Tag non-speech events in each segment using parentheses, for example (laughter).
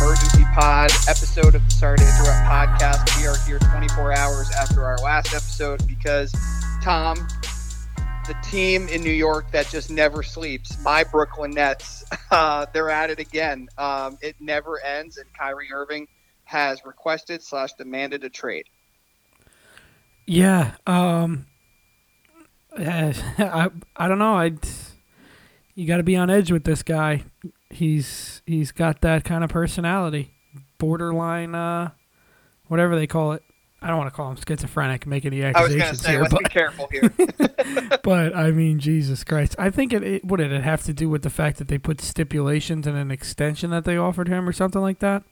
emergency pod episode of the Sorry to Interrupt podcast. We are here 24 hours after our last episode because, Tom, the team in New York that just never sleeps, my Brooklyn Nets, (laughs) uh, they're at it again. Um, it never ends, and Kyrie Irving has requested slash demanded a trade. Yeah, um, (laughs) I I don't know. I you got to be on edge with this guy. He's he's got that kind of personality, borderline, uh, whatever they call it. I don't want to call him schizophrenic, make any accusations I was say, here, let's but, be careful here. (laughs) but I mean, Jesus Christ! I think it, it what did it have to do with the fact that they put stipulations in an extension that they offered him or something like that?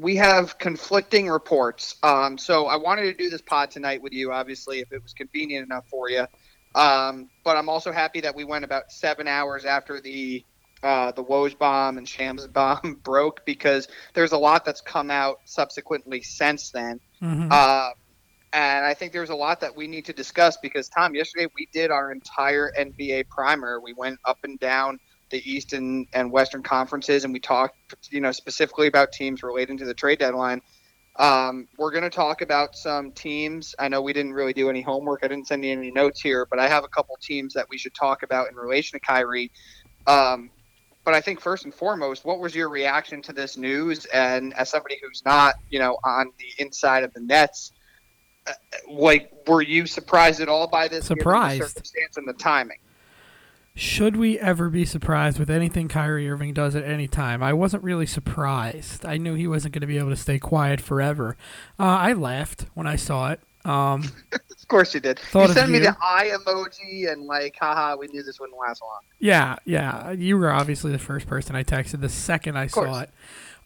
we have conflicting reports. Um, so I wanted to do this pod tonight with you, obviously, if it was convenient enough for you. Um, but I'm also happy that we went about seven hours after the uh, the Woj bomb and Shams bomb (laughs) broke because there's a lot that's come out subsequently since then. Mm-hmm. Uh, and I think there's a lot that we need to discuss because Tom, yesterday we did our entire NBA primer. We went up and down the Eastern and Western conferences, and we talked, you know, specifically about teams relating to the trade deadline. Um, we're going to talk about some teams. I know we didn't really do any homework. I didn't send you any notes here, but I have a couple teams that we should talk about in relation to Kyrie. Um, but I think first and foremost, what was your reaction to this news? And as somebody who's not, you know, on the inside of the Nets, uh, like, were you surprised at all by this? given the Surprised. circumstance and the timing. Should we ever be surprised with anything Kyrie Irving does at any time? I wasn't really surprised. I knew he wasn't going to be able to stay quiet forever. Uh, I laughed when I saw it. Um, (laughs) course you did. Thought you sent me you. the eye emoji and like, haha, we knew this wouldn't last long. yeah, yeah. You were obviously the first person I texted the second I saw it.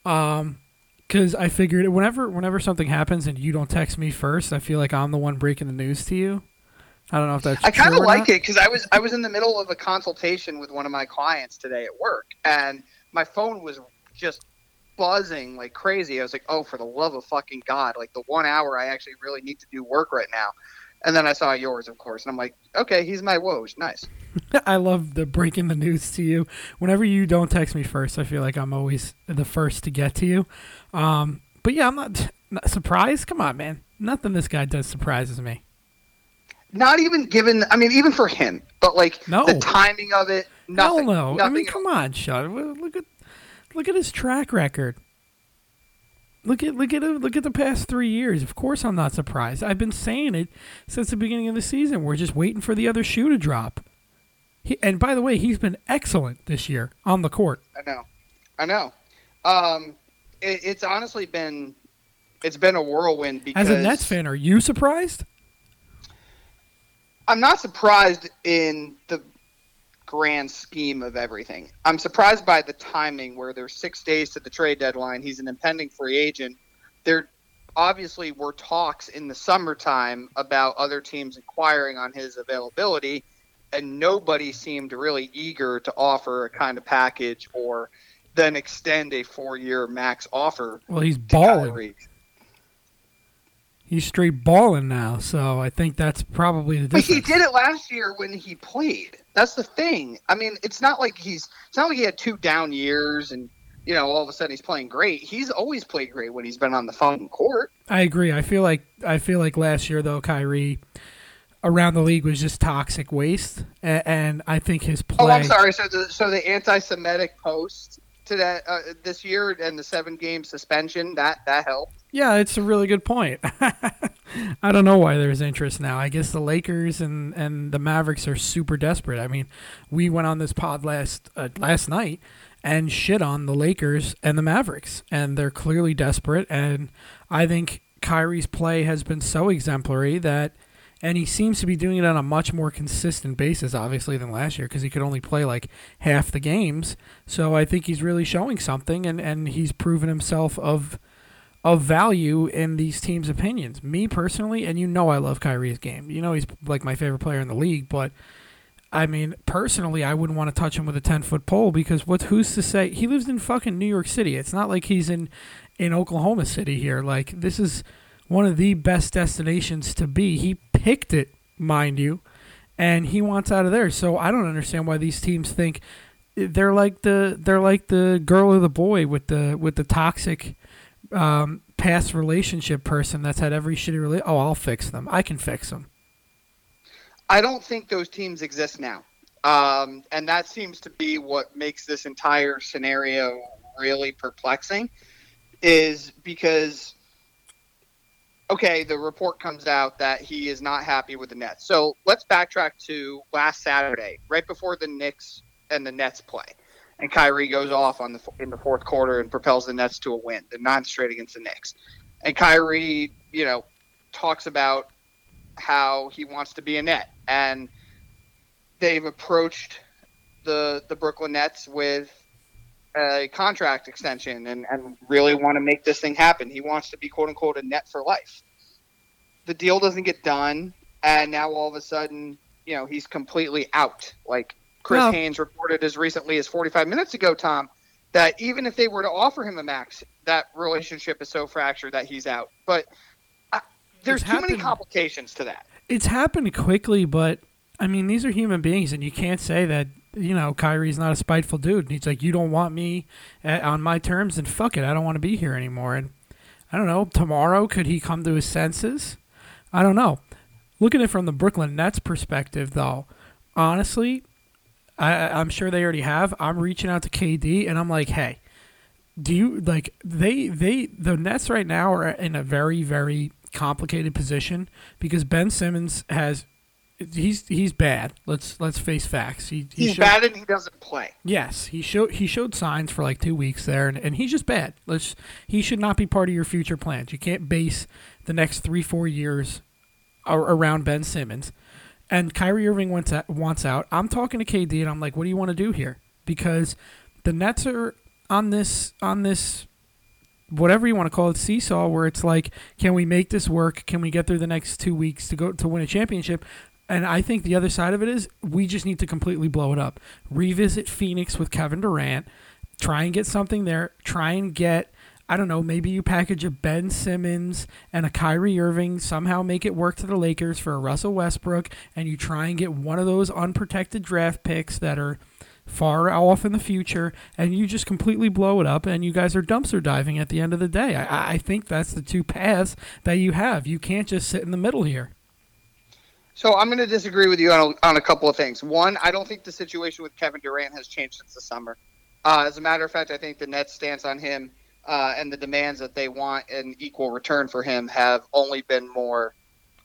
Um, because I figured whenever whenever something happens and you don't text me first, I feel like I'm the one breaking the news to you. I don't know if that's I kind of like not. it because I was I was in the middle of a consultation with one of my clients today at work, and my phone was just buzzing like crazy. I was like, "Oh, for the love of fucking god!" Like the one hour I actually really need to do work right now. And then I saw yours, of course, and I'm like, "Okay, he's my Woj, nice." (laughs) I love the breaking the news to you. Whenever you don't text me first, I feel like I'm always the first to get to you. Um, but yeah, I'm not, (laughs) not surprised. Come on, man. Nothing this guy does surprises me. Not even given, I mean, even for him, but like No. the timing of it, nothing. Hell no. I mean, come on, Sean. Look at look at his track record. Look at look at look at the past three years. Of course, I'm not surprised. I've been saying it since the beginning of the season. We're just waiting for the other shoe to drop. He, and by the way, he's been excellent this year on the court. I know, I know. Um, it, it's honestly been, it's been a whirlwind because As a Nets fan, are you surprised? I'm not surprised in the grand scheme of everything. I'm surprised by the timing where there's six days to the trade deadline. He's an impending free agent. There obviously were talks in the summertime about other teams inquiring on his availability, and nobody seemed really eager to offer a kind of package or then extend a four year max offer. Well, he's balling. He's straight balling now, so I think that's probably the But difference. he did it last year when he played. That's the thing. I mean, it's not like he's it's not like he had two down years and you know all of a sudden he's playing great. He's always played great when he's been on the fucking court. I agree. I feel like I feel like last year though, Kyrie around the league was just toxic waste, and, and I think his play. Oh, I'm sorry. So the so the anti-Semitic post to that uh, this year and the seven game suspension that that helped. Yeah, it's a really good point. (laughs) I don't know why there's interest now. I guess the Lakers and, and the Mavericks are super desperate. I mean, we went on this pod last uh, last night and shit on the Lakers and the Mavericks, and they're clearly desperate. And I think Kyrie's play has been so exemplary that, and he seems to be doing it on a much more consistent basis, obviously, than last year because he could only play like half the games. So I think he's really showing something, and, and he's proven himself of of value in these teams' opinions. Me personally, and you know I love Kyrie's game. You know he's like my favorite player in the league, but I mean, personally, I wouldn't want to touch him with a ten foot pole because what who's to say he lives in fucking New York City. It's not like he's in in Oklahoma City here. Like this is one of the best destinations to be. He picked it, mind you, and he wants out of there. So I don't understand why these teams think they're like the they're like the girl or the boy with the with the toxic um, past relationship person that's had every shitty relationship. Oh, I'll fix them. I can fix them. I don't think those teams exist now. Um, and that seems to be what makes this entire scenario really perplexing is because okay, the report comes out that he is not happy with the Nets. So let's backtrack to last Saturday, right before the Knicks and the Nets play, and Kyrie goes off on the in the fourth quarter and propels the Nets to a win, the ninth straight against the Knicks, and Kyrie, you know, talks about how he wants to be a net, and they've approached the the Brooklyn Nets with a contract extension and, and really want to make this thing happen. He wants to be quote unquote a net for life. The deal doesn't get done, and now all of a sudden, you know, he's completely out. Like Chris well, Haynes reported as recently as 45 minutes ago, Tom, that even if they were to offer him a max, that relationship is so fractured that he's out. But uh, there's too happened, many complications to that. It's happened quickly, but I mean, these are human beings, and you can't say that you know, Kyrie's not a spiteful dude. He's like, you don't want me at, on my terms, and fuck it, I don't want to be here anymore. And I don't know, tomorrow could he come to his senses? I don't know. Looking at it from the Brooklyn Nets perspective, though, honestly, I, I'm sure they already have. I'm reaching out to KD, and I'm like, hey, do you like they they the Nets right now are in a very very complicated position because Ben Simmons has he's he's bad. Let's let's face facts. He, he he's showed, bad and he doesn't play. Yes, he showed he showed signs for like two weeks there, and, and he's just bad. Let's he should not be part of your future plans. You can't base the next three four years around Ben Simmons. And Kyrie Irving wants wants out. I'm talking to KD, and I'm like, what do you want to do here? Because the Nets are on this on this whatever you want to call it seesaw where it's like can we make this work can we get through the next two weeks to go to win a championship and I think the other side of it is we just need to completely blow it up. Revisit Phoenix with Kevin Durant. Try and get something there. Try and get, I don't know, maybe you package a Ben Simmons and a Kyrie Irving, somehow make it work to the Lakers for a Russell Westbrook, and you try and get one of those unprotected draft picks that are far off in the future, and you just completely blow it up, and you guys are dumpster diving at the end of the day. I, I think that's the two paths that you have. You can't just sit in the middle here. So I'm going to disagree with you on a, on a couple of things. One, I don't think the situation with Kevin Durant has changed since the summer. Uh, as a matter of fact, I think the Nets' stance on him uh, and the demands that they want an equal return for him have only been more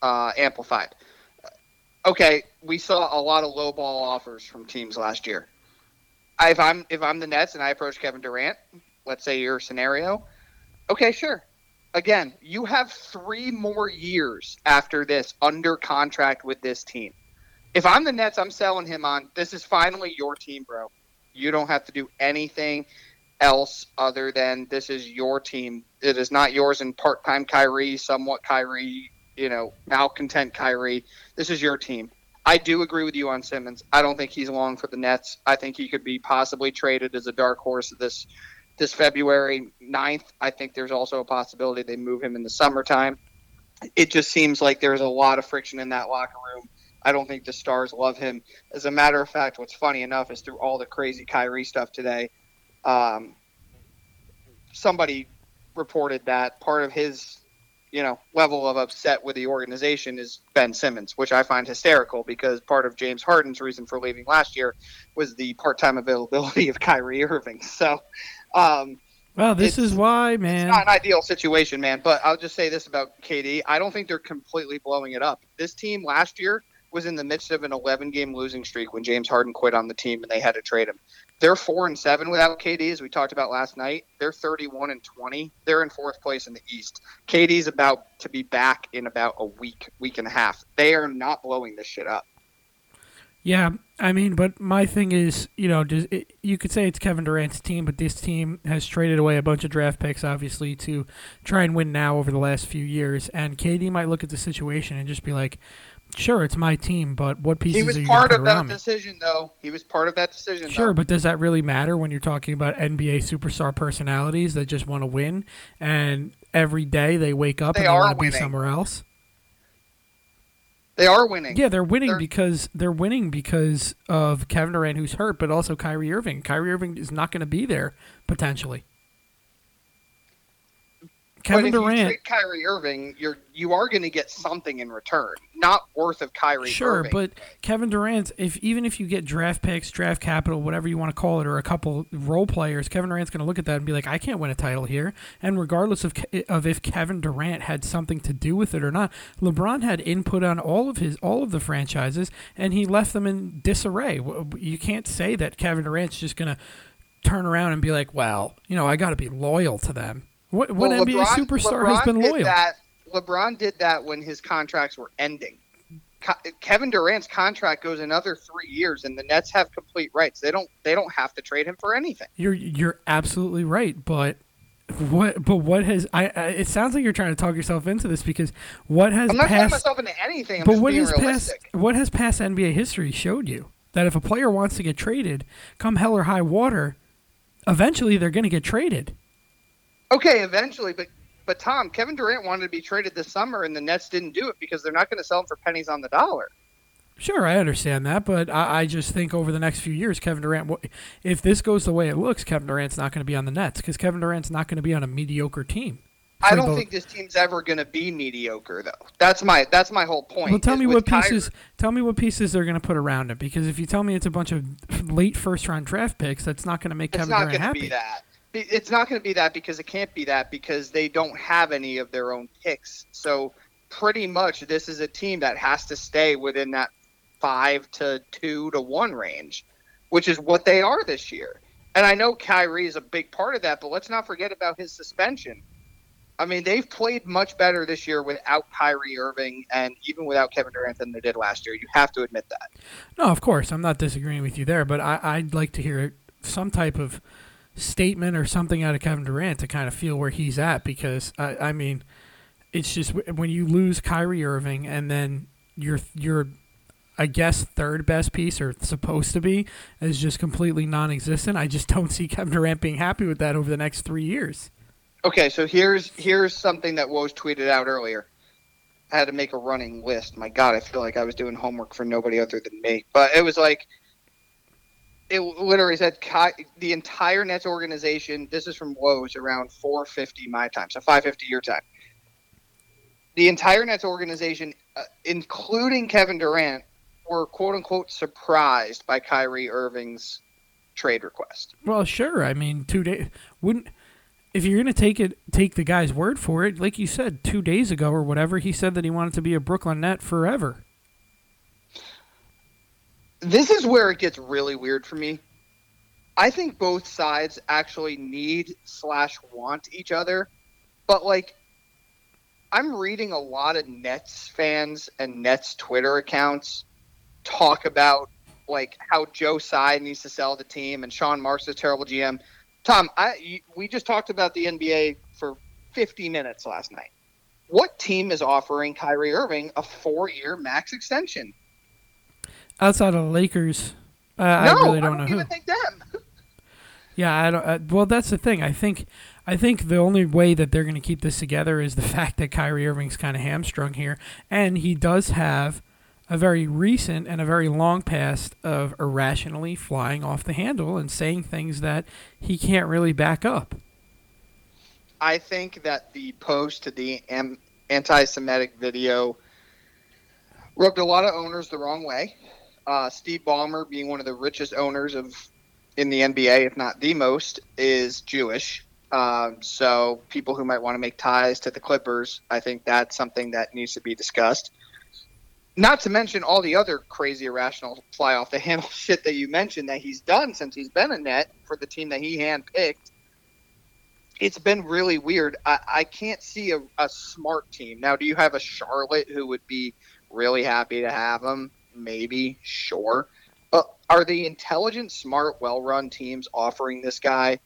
uh, amplified. Okay, we saw a lot of low ball offers from teams last year. if I'm if I'm the Nets and I approach Kevin Durant, let's say your scenario, okay, sure, again, you have three more years after this under contract with this team. If I'm the Nets, I'm selling him on this is finally your team, bro. You don't have to do anything else other than this is your team. It is not yours in part time Kyrie, somewhat Kyrie, you know, malcontent Kyrie. This is your team. I do agree with you on Simmons. I don't think he's long for the Nets. I think he could be possibly traded as a dark horse this this February 9th. I think there's also a possibility they move him in the summertime. It just seems like there's a lot of friction in that locker room. I don't think the Stars love him. As a matter of fact, what's funny enough is through all the crazy Kyrie stuff today, um, somebody reported that part of his, you know, level of upset with the organization is Ben Simmons, which I find hysterical because part of James Harden's reason for leaving last year was the part-time availability of (laughs) Kyrie Irving. So um, well, this is why, man. It's not an ideal situation, man. But I'll just say this about KD: I don't think they're completely blowing it up. This team last year was in the midst of an 11 game losing streak when James Harden quit on the team and they had to trade him. They're four and seven without KD, as we talked about last night. They're 31 and 20. They're in fourth place in the East. KD's about to be back in about a week, week and a half. They are not blowing this shit up. Yeah, I mean, but my thing is, you know, it, you could say it's Kevin Durant's team, but this team has traded away a bunch of draft picks, obviously, to try and win now over the last few years. And KD might look at the situation and just be like, "Sure, it's my team, but what pieces?" He was part of that decision, though. He was part of that decision. Sure, though. but does that really matter when you're talking about NBA superstar personalities that just want to win and every day they wake up they and they want to be somewhere else? They are winning. Yeah, they're winning They're- because they're winning because of Kevin Durant, who's hurt, but also Kyrie Irving. Kyrie Irving is not going to be there potentially. Kevin but if Durant, you trade Kyrie Irving, you're you are going to get something in return, not worth of Kyrie. Irving. Sure, Irving. but Kevin Durant, if even if you get draft picks, draft capital, whatever you want to call it, or a couple role players, Kevin Durant's going to look at that and be like, I can't win a title here. And regardless of of if Kevin Durant had something to do with it or not, LeBron had input on all of his all of the franchises, and he left them in disarray. You can't say that Kevin Durant's just going to turn around and be like, well, you know, I got to be loyal to them. What what Well, NBA LeBron- superstar LeBron has been loyal? That, LeBron did that when his contracts were ending. Kevin Durant's contract goes another three years, and the Nets have complete rights. They don't. They don't have to trade him for anything. You're you're absolutely right, but what but what has I, I it sounds like you're trying to talk yourself into this because what has I'm not talking past myself into anything. I'm but just what has past what has past NBA history showed you that if a player wants to get traded, come hell or high water, eventually they're going to get traded. Okay, eventually, but but Tom, Kevin Durant wanted to be traded this summer, and the Nets didn't do it because they're not going to sell him for pennies on the dollar. Sure, I understand that, but I, I just think over the next few years, Kevin Durant, if this goes the way it looks, Kevin Durant's not going to be on the Nets because Kevin Durant's not going to be on a mediocre team. I don't the- think this team's ever going to be mediocre, though. That's my that's my whole point. Well, tell me what Kyrie- pieces. Tell me what pieces they're going to put around it. Because if you tell me it's a bunch of late first round draft picks, that's not going to make It's Kevin not Durant going to happy. be that. It's not going to be that because it can't be that because they don't have any of their own picks. So pretty much, this is a team that has to stay within that five to two to one range, which is what they are this year. And I know Kyrie is a big part of that, but let's not forget about his suspension. I mean, they've played much better this year without Kyrie Irving and even without Kevin Durant than they did last year. You have to admit that. No, of course, I'm not disagreeing with you there, but I, I'd like to hear some type of statement or something out of Kevin Durant to kind of feel where he's at. Because I, I mean, it's just when you lose Kyrie Irving and then your your I guess third best piece or supposed to be is just completely non-existent. I just don't see Kevin Durant being happy with that over the next three years. Okay, so here's here's something that Woj tweeted out earlier. I had to make a running list. My God, I feel like I was doing homework for nobody other than me. But it was like, it literally said the entire Nets organization. This is from Woj around 4:50 my time, so 5:50 your time. The entire Nets organization, uh, including Kevin Durant, were quote unquote surprised by Kyrie Irving's trade request. Well, sure. I mean, two days wouldn't. If you're gonna take it, take the guy's word for it. Like you said, two days ago or whatever, he said that he wanted to be a Brooklyn Net forever. This is where it gets really weird for me. I think both sides actually need slash want each other, but like I'm reading a lot of Nets fans and Nets Twitter accounts talk about like how Joe Tsai needs to sell the team and Sean Marks is terrible GM. Tom, I we just talked about the NBA for 50 minutes last night. What team is offering Kyrie Irving a four-year max extension? Outside of the Lakers, uh, no, I really don't, know even who. think them. (laughs) Yeah, I don't. Uh, well, that's the thing. I think, I think the only way that they're going to keep this together is the (laughs) fact that Kyrie Irving's kind of hamstrung here, and he does have a very recent and a very long past of irrationally flying off the handle and saying things that he can't really back up. I think that the post to the am- anti-Semitic video rubbed a lot of owners the wrong way. Uh, Steve Ballmer, being one of the richest owners of in the NBA, if not the most, is Jewish. Um, so people who might want to make ties to the Clippers, I think that's something that needs to be discussed. Not to mention all the other crazy irrational fly off the handle (laughs) shit that you mentioned that he's done since he's been a net for the team that he handpicked it's been really weird. I, I can't see a, a smart team. Now, do you have a Charlotte who would be really happy to have him? Maybe, sure. But are the intelligent, smart, well run teams offering this guy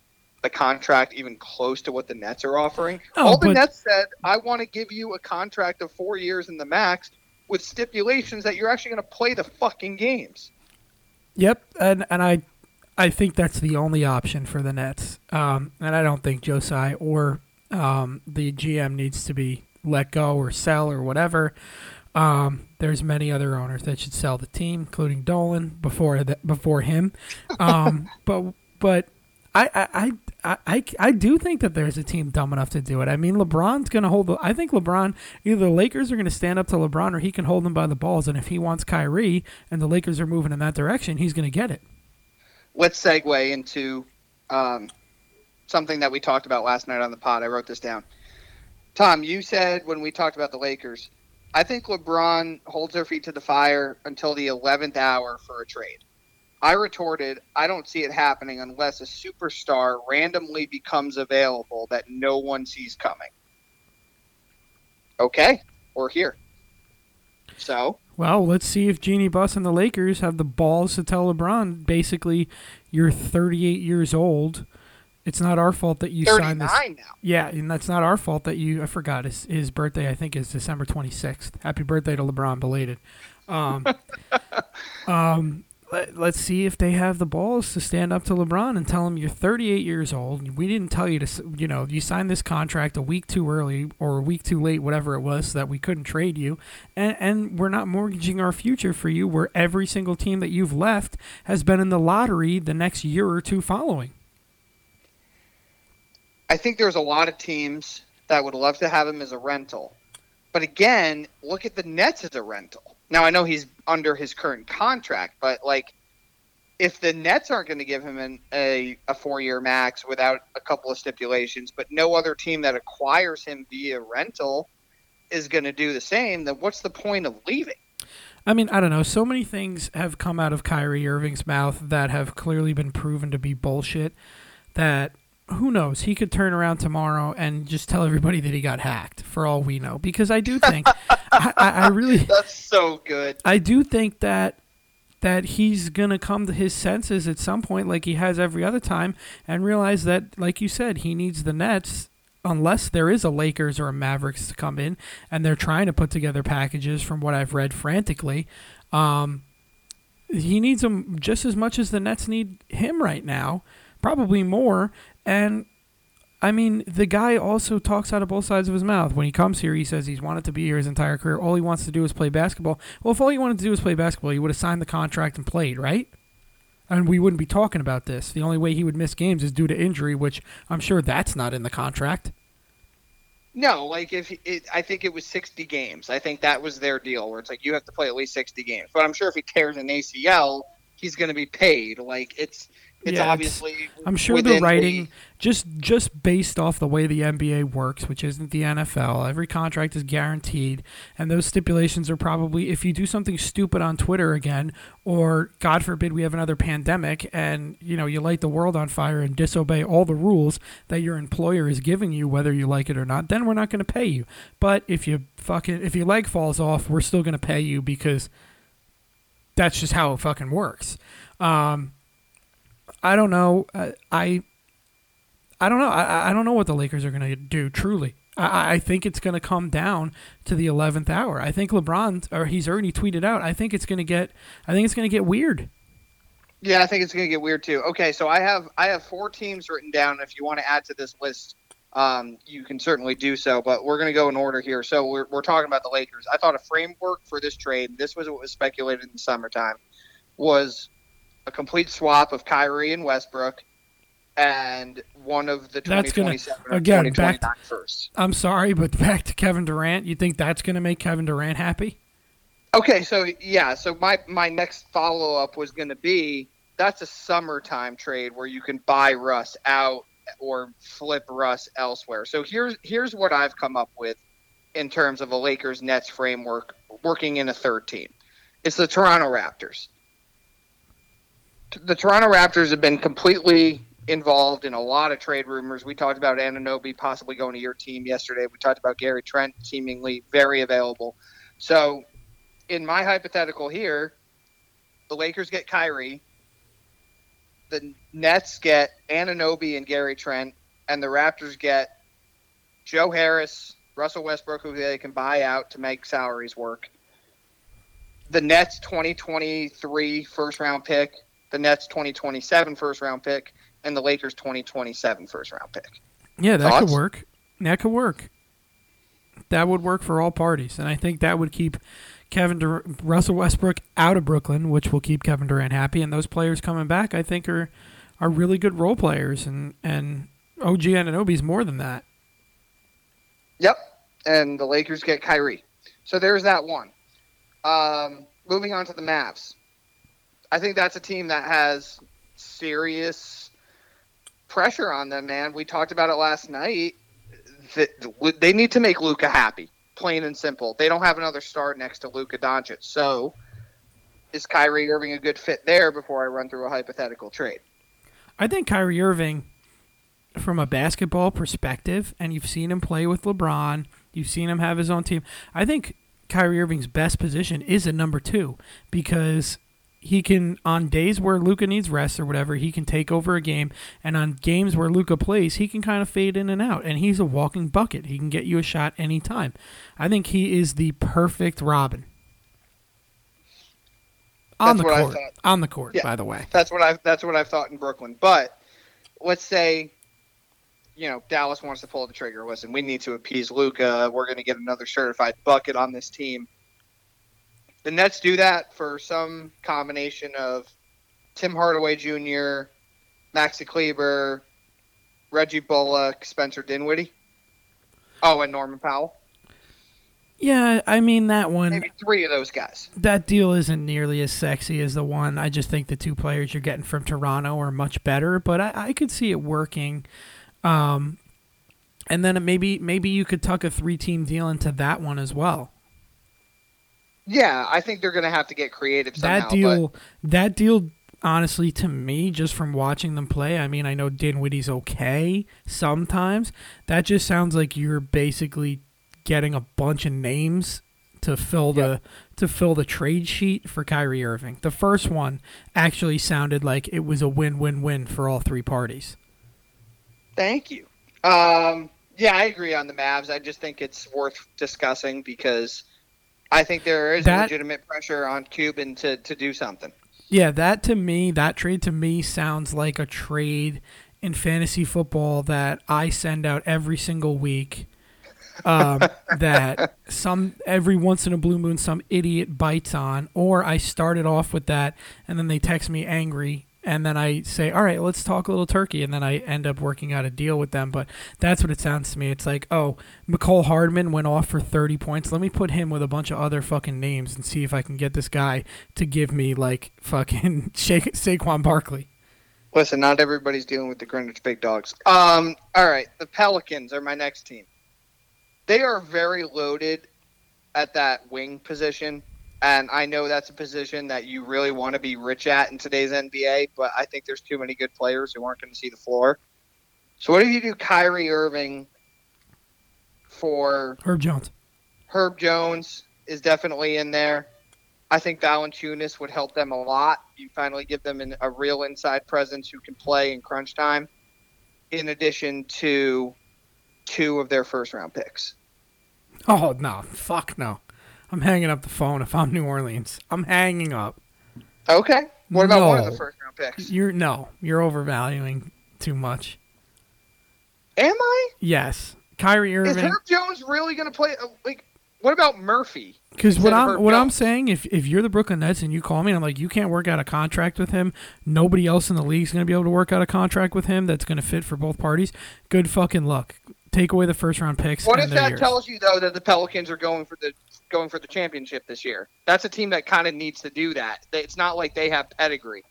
a contract even close to what the Nets are offering? Oh, All the but- Nets said, I want to give you a contract of four years in the max with stipulations that you're actually going to play the fucking games. Yep, and and I, I think that's the only option for the Nets. Um, and I don't think Joe Tsai or um, the GM needs to be let go or sell or whatever. Um, there's many other owners that should sell the team, including Dolan before the, before him. Um, (laughs) but but I, I I, I I do think that there's a team dumb enough to do it. I mean, LeBron's going to hold. The, I think LeBron either the Lakers are going to stand up to LeBron or he can hold them by the balls. And if he wants Kyrie and the Lakers are moving in that direction, he's going to get it. Let's segue into um, something that we talked about last night on the pod. I wrote this down. Tom, you said when we talked about the Lakers, I think LeBron holds their feet to the fire until the 11th hour for a trade. I retorted, I don't see it happening unless a superstar randomly becomes available that no one sees coming. Okay, we're here. So. Well, let's see if Jeanie Buss and the Lakers have the balls to tell LeBron, basically, you're 38 years old it's not our fault that you signed this. now. Yeah, and that's not our fault that you. I forgot his his birthday. I think is December twenty sixth. Happy birthday to LeBron, belated. Um, (laughs) um, let, us see if they have the balls to stand up to LeBron and tell him you're 38 years old. We didn't tell you to, you know, you signed this contract a week too early or a week too late, whatever it was, so that we couldn't trade you, and and we're not mortgaging our future for you. Where every single team that you've left has been in the lottery the next year or two following. I think there's a lot of teams that would love to have him as a rental. But again, look at the Nets as a rental. Now I know he's under his current contract, but like if the Nets aren't going to give him an, a a four year max without a couple of stipulations, but no other team that acquires him via rental is going to do the same, then what's the point of leaving? I mean, I don't know. So many things have come out of Kyrie Irving's mouth that have clearly been proven to be bullshit. That who knows? He could turn around tomorrow and just tell everybody that he got hacked. For all we know, because I do think, (laughs) I, I, really that's so good. I do think that that he's gonna come to his senses at some point, like he has every other time, and realize that, like you said, he needs the Nets. Unless there is a Lakers or a Mavericks to come in, and they're trying to put together packages, from what I've read frantically, um, he needs them just as much as the Nets need him right now, probably more. And I mean, the guy also talks out of both sides of his mouth. When he comes here, he says he's wanted to be here his entire career. All he wants to do is play basketball. Well, if all you wanted to do was play basketball, you would have signed the contract and played, right? And we wouldn't be talking about this. The only way he would miss games is due to injury, which I'm sure that's not in the contract. No, like if it, I think it was 60 games. I think that was their deal, where it's like you have to play at least 60 games. But I'm sure if he tears an ACL, he's going to be paid. Like it's it's yeah, obviously. It's, I'm sure the writing, the, just just based off the way the NBA works, which isn't the NFL, every contract is guaranteed, and those stipulations are probably if you do something stupid on Twitter again, or God forbid we have another pandemic, and you know you light the world on fire and disobey all the rules that your employer is giving you, whether you like it or not, then we're not going to pay you. But if you fucking if your leg falls off, we're still going to pay you because that's just how it fucking works. Um, I don't know. I I don't know. I, I don't know what the Lakers are going to do. Truly, I, I think it's going to come down to the eleventh hour. I think LeBron, or he's already tweeted out. I think it's going to get. I think it's going to get weird. Yeah, I think it's going to get weird too. Okay, so I have I have four teams written down. If you want to add to this list, um, you can certainly do so. But we're going to go in order here. So we're we're talking about the Lakers. I thought a framework for this trade. This was what was speculated in the summertime. Was a complete swap of Kyrie and Westbrook and one of the 2027 gonna, again, back to, first. I'm sorry, but (laughs) back to Kevin Durant. You think that's going to make Kevin Durant happy? Okay, so yeah, so my my next follow up was going to be that's a summertime trade where you can buy Russ out or flip Russ elsewhere. So here's here's what I've come up with in terms of a Lakers Nets framework working in a third team. It's the Toronto Raptors the Toronto Raptors have been completely involved in a lot of trade rumors. We talked about Anunoby possibly going to your team yesterday. We talked about Gary Trent seemingly very available. So, in my hypothetical here, the Lakers get Kyrie, the Nets get Anunoby and Gary Trent, and the Raptors get Joe Harris, Russell Westbrook, who they can buy out to make salaries work. The Nets 2023 first round pick the Nets 2027 first round pick and the Lakers 2027 first round pick. Yeah, that Thoughts? could work. That could work. that would work for all parties, and I think that would keep Kevin Dur- Russell Westbrook out of Brooklyn, which will keep Kevin Durant happy, and those players coming back, I think are are really good role players, and and OG Anunoby's more than that. Yep, and the Lakers get Kyrie, so there's that one. Um, moving on to the Mavs, I think that's a team that has serious pressure on them. Man, we talked about it last night. They need to make Luka happy plain and simple. They don't have another star next to Luka Doncic. So is Kyrie Irving a good fit there before I run through a hypothetical trade? I think Kyrie Irving, from a basketball perspective, and you've seen him play with LeBron, you've seen him have his own team. I think Kyrie Irving's best position is a number two because he can on days where Luka needs rest or whatever, he can take over a game, and on games where Luka plays, he can kind of fade in and out, and he's a walking bucket. He can get you a shot anytime. I think he is the perfect Robin. On that's the court. On the court, yeah, by the way. That's what I that's what I've thought in Brooklyn. But let's say you know, Dallas wants to pull the trigger. Listen, we need to appease Luka. We're going to get another certified bucket on this team the Nets do that for some combination of Tim Hardaway Jr., Maxi Kleber, Reggie Bullock, Spencer Dinwiddie. Oh, and Norman Powell. Yeah, I mean that one. Maybe three of those guys. That deal isn't nearly as sexy as the one. I just think the two players you're getting from Toronto are much better, but I, I could see it working. Um, and then maybe maybe you could tuck a three team deal into that one as well. Yeah, I think they're going to have to get creative. Somehow, that deal, but... that deal, honestly, to me, just from watching them play, I mean, I know Dinwiddie's okay sometimes. That just sounds like you're basically getting a bunch of names to fill the yep. to fill the trade sheet for Kyrie Irving. The first one actually sounded like it was a win-win-win for all three parties. Thank you. Um, yeah, I agree on the Mavs. I just think it's worth discussing because I think there is that, legitimate pressure on Cuban to, to do something. Yeah, that to me, that trade to me sounds like a trade in fantasy football that I send out every single week. Um, (laughs) that some every once in a blue moon some idiot bites on, or I started off with that and then they text me angry and then I say, all right, let's talk a little turkey, and then I end up working out a deal with them. But that's what it sounds to me. It's like, oh, Mecole Hardman went off for 30 points. Let me put him with a bunch of other fucking names and see if I can get this guy to give me like fucking (laughs) Sha- Saquon Barkley. Listen, not everybody's dealing with the Greenwich Big Dogs. Um, all right, the Pelicans are my next team. They are very loaded at that wing position. And I know that's a position that you really want to be rich at in today's NBA, but I think there's too many good players who aren't going to see the floor. So what if you do Kyrie Irving for Herb Jones? Herb Jones is definitely in there. I think Valanciunas would help them a lot. You finally give them an, a real inside presence who can play in crunch time, in addition to two of their first round picks. Oh no! Fuck no! I'm hanging up the phone if I'm New Orleans. I'm hanging up. Okay. What about no. one of the first round picks? You're no, you're overvaluing too much. Am I? Yes. Kyrie Irving. Is Herb Jones really going to play? Uh, like, what about Murphy? Because what I'm what? I'm saying, if if you're the Brooklyn Nets and you call me, and I'm like, you can't work out a contract with him. Nobody else in the league is going to be able to work out a contract with him that's going to fit for both parties. Good fucking luck. Take away the first round picks. What if that yours. tells you though that the Pelicans are going for the going for the championship this year. That's a team that kind of needs to do that. It's not like they have pedigree.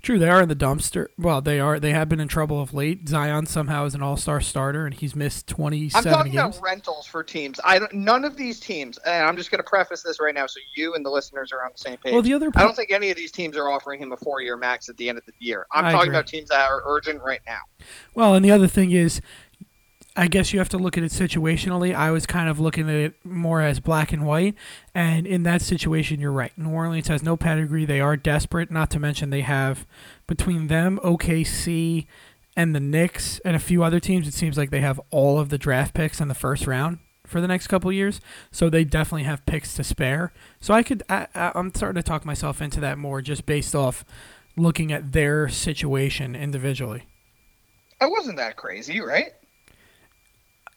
True, they are in the dumpster. Well, they are. They have been in trouble of late. Zion somehow is an all-star starter, and he's missed twenty-seven I'm talking games. about rentals for teams. I don't, none of these teams, and I'm just going to preface this right now, so you and the listeners are on the same page. Well, the other, I don't think any of these teams are offering him a four-year max at the end of the year. I'm I talking agree. about teams that are urgent right now. Well, and the other thing is, I guess you have to look at it situationally. I was kind of looking at it more as black and white. And in that situation, you're right. New Orleans has no pedigree. They are desperate, not to mention they have between them, OKC, and the Knicks, and a few other teams, it seems like they have all of the draft picks in the first round for the next couple years. So they definitely have picks to spare. So I could, I, I'm starting to talk myself into that more just based off looking at their situation individually. I wasn't that crazy, right?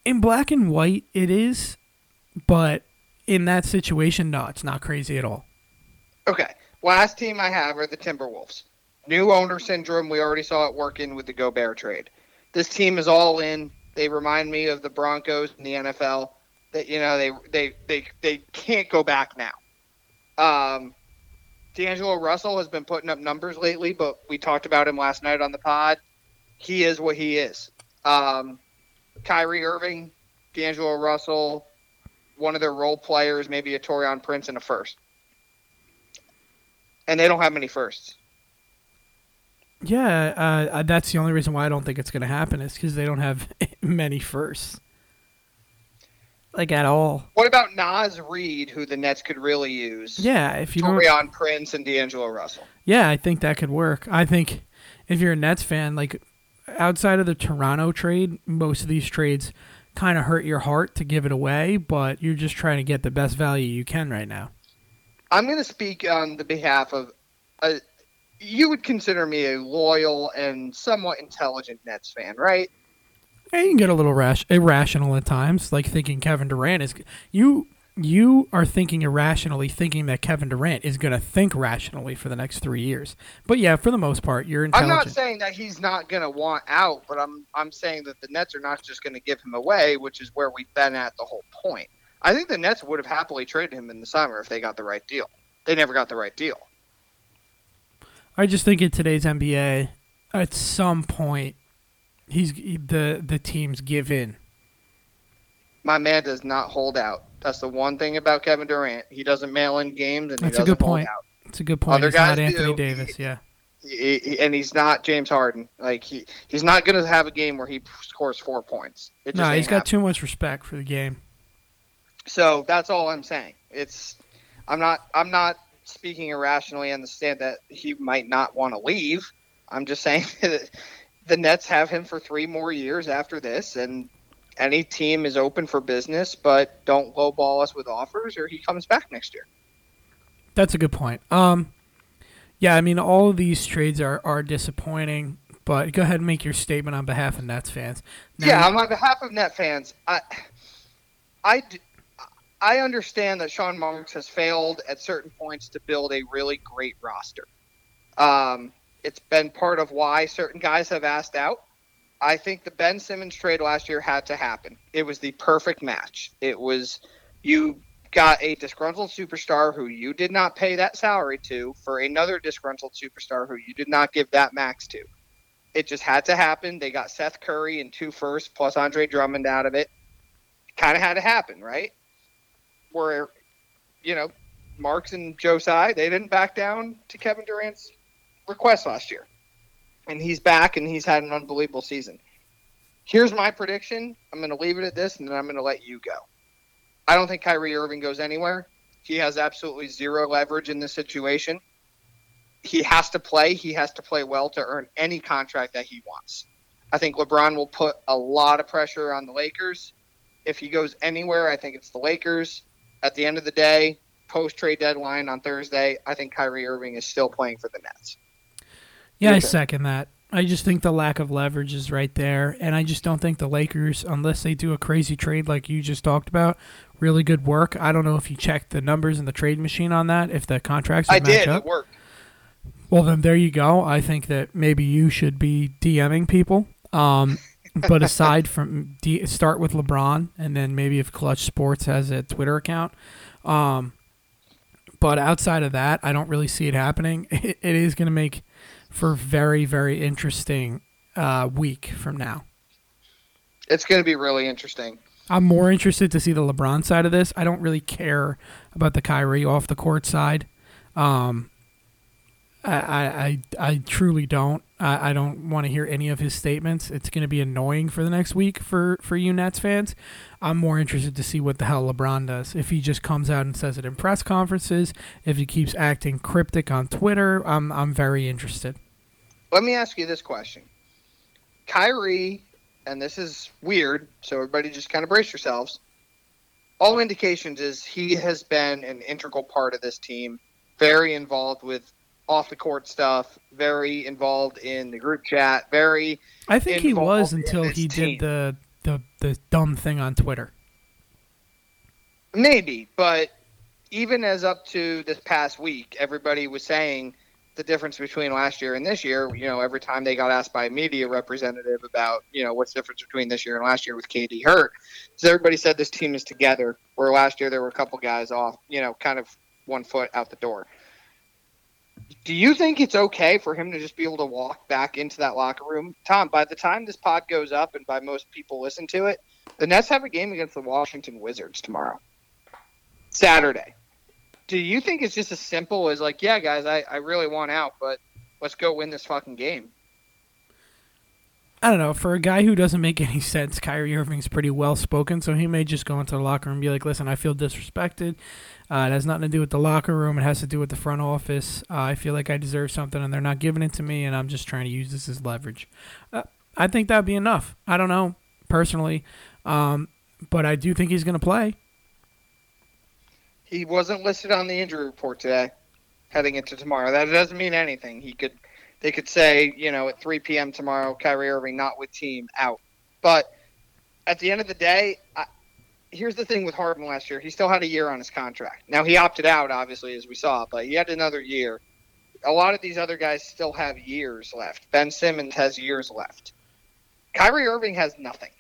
In black and white, it is. but in that situation, no, it's not crazy at all. Okay. Last team I have are the Timberwolves. New owner syndrome. We already saw it working with the Gobert trade. This team is all in. They remind me of the Broncos in the NFL. That you know they they they they can't go back now. Um, D'Angelo Russell has been putting up numbers lately, but we talked about him last night on the pod. He is what he is. Um, Kyrie Irving, D'Angelo Russell, one of their role players, maybe a Taurean Prince and a first. And they don't have many firsts. Yeah, uh, that's the only reason why I don't think it's going to happen is because they don't have (laughs) many firsts, like at all. What about Naz Reid, who the Nets could really use? Yeah, if you Taurean Prince and D'Angelo Russell. Yeah, I think that could work. I think if you're a Nets fan, like outside of the Toronto trade, most of these trades kind of hurt your heart to give it away, but you're just trying to get the best value you can right now. I'm going to speak on the behalf of. A, you would consider me a loyal and somewhat intelligent Nets fan, right? Yeah, you can get a little rash, irrational at times, like thinking Kevin Durant is. You you are thinking irrationally, thinking that Kevin Durant is going to think rationally for the next three years. But yeah, for the most part, you're intelligent. I'm not saying that he's not going to want out, but I'm I'm saying that the Nets are not just going to give him away, which is where we've been at the whole point. I think the Nets would have happily traded him in the summer if they got the right deal. They never got the right deal. I just think in today's NBA, at some point, he's the the teams give in. My man does not hold out. That's the one thing about Kevin Durant. He doesn't mail in games, and That's he doesn't a good point. It's a good point. Other he's guys not Anthony do. Davis, yeah. He, he- and he's not James Harden. Like he, he's not going to have a game where he scores four points. It just No, he's got happening. too much respect for the game. So that's all I'm saying. It's I'm not I'm not speaking irrationally. I understand that he might not want to leave. I'm just saying (laughs) that the Nets have him for three more years after this, and any team is open for business. But don't lowball us with offers, or he comes back next year. That's a good point. Um, yeah, I mean, all of these trades are, are disappointing, but go ahead and make your statement on behalf of Nets fans. Now, yeah, on behalf of Net fans, I, I, I understand that Sean Marks has failed at certain points to build a really great roster. Um, it's been part of why certain guys have asked out. I think the Ben Simmons trade last year had to happen. It was the perfect match. It was you got a disgruntled superstar who you did not pay that salary to for another disgruntled superstar who you did not give that max to. It just had to happen. They got Seth Curry and two firsts plus Andre Drummond out of it. it Kind of had to happen, right? Where, you know, Marks and Joe Tsai, they didn't back down to Kevin Durant's request last year. And he's back and he's had an unbelievable season. Here's my prediction. I'm going to leave it at this and then I'm going to let you go. I don't think Kyrie Irving goes anywhere. He has absolutely zero leverage in this situation. He has to play. He has to play well to earn any contract that he wants. I think LeBron will put a lot of pressure on the Lakers. If he goes anywhere, I think it's the Lakers. At the end of the day, post trade deadline on Thursday, I think Kyrie Irving is still playing for the Nets. Yeah, I second that. I just think the lack of leverage is right there, and I just don't think the Lakers, unless they do a crazy trade like you just talked about, really good work. I don't know if you checked the numbers in the trade machine on that, if the contracts I match did. up. It worked. Well, then there you go. I think that maybe you should be DMing people. Um, (laughs) but aside from D- start with LeBron, and then maybe if Clutch Sports has a Twitter account. Um, but outside of that, I don't really see it happening. (laughs) It, it is going to make for very very interesting uh, week from now. It's going to be really interesting. I'm more interested to see the LeBron side of this. I don't really care about the Kyrie off the court side. Um, I, I, I, I truly don't. I, I don't want to hear any of his statements. It's going to be annoying for the next week for, for you Nets fans. I'm more interested to see what the hell LeBron does. If he just comes out and says it in press conferences, if he keeps acting cryptic on Twitter, I'm, I'm very interested. Let me ask you this question. Kyrie, and this is weird, so everybody just kind of brace yourselves. All indications is he has been an integral part of this team, very involved with off the court stuff, very involved in the group chat, very I think he was until he team. did the, the, the dumb thing on Twitter. Maybe, but even as up to this past week, everybody was saying the difference between last year and this year. You know, every time they got asked by a media representative about, you know, what's the difference between this year and last year with KD hurt, so everybody said this team is together. Where last year there were a couple guys off, you know, kind of one foot out the door. Do you think it's okay for him to just be able to walk back into that locker room? Tom, by the time this pod goes up and by most people listen to it, the Nets have a game against the Washington Wizards tomorrow. Saturday. Do you think it's just as simple as like, yeah, guys, I, I really want out, but let's go win this fucking game? I don't know. For a guy who doesn't make any sense, Kyrie Irving's pretty well spoken, so he may just go into the locker room and be like, "Listen, I feel disrespected. Uh, it has nothing to do with the locker room. It has to do with the front office. Uh, I feel like I deserve something, and they're not giving it to me, and I'm just trying to use this as leverage." Uh, I think that'd be enough. I don't know personally, um, but I do think he's going to play. He wasn't listed on the injury report today, heading into tomorrow. That doesn't mean anything. He could, they could say, you know, at 3 p.m. tomorrow, Kyrie Irving not with team out. But at the end of the day, I, here's the thing with Harden last year. He still had a year on his contract. Now he opted out, obviously, as we saw, but he had another year. A lot of these other guys still have years left. Ben Simmons has years left. Kyrie Irving has nothing.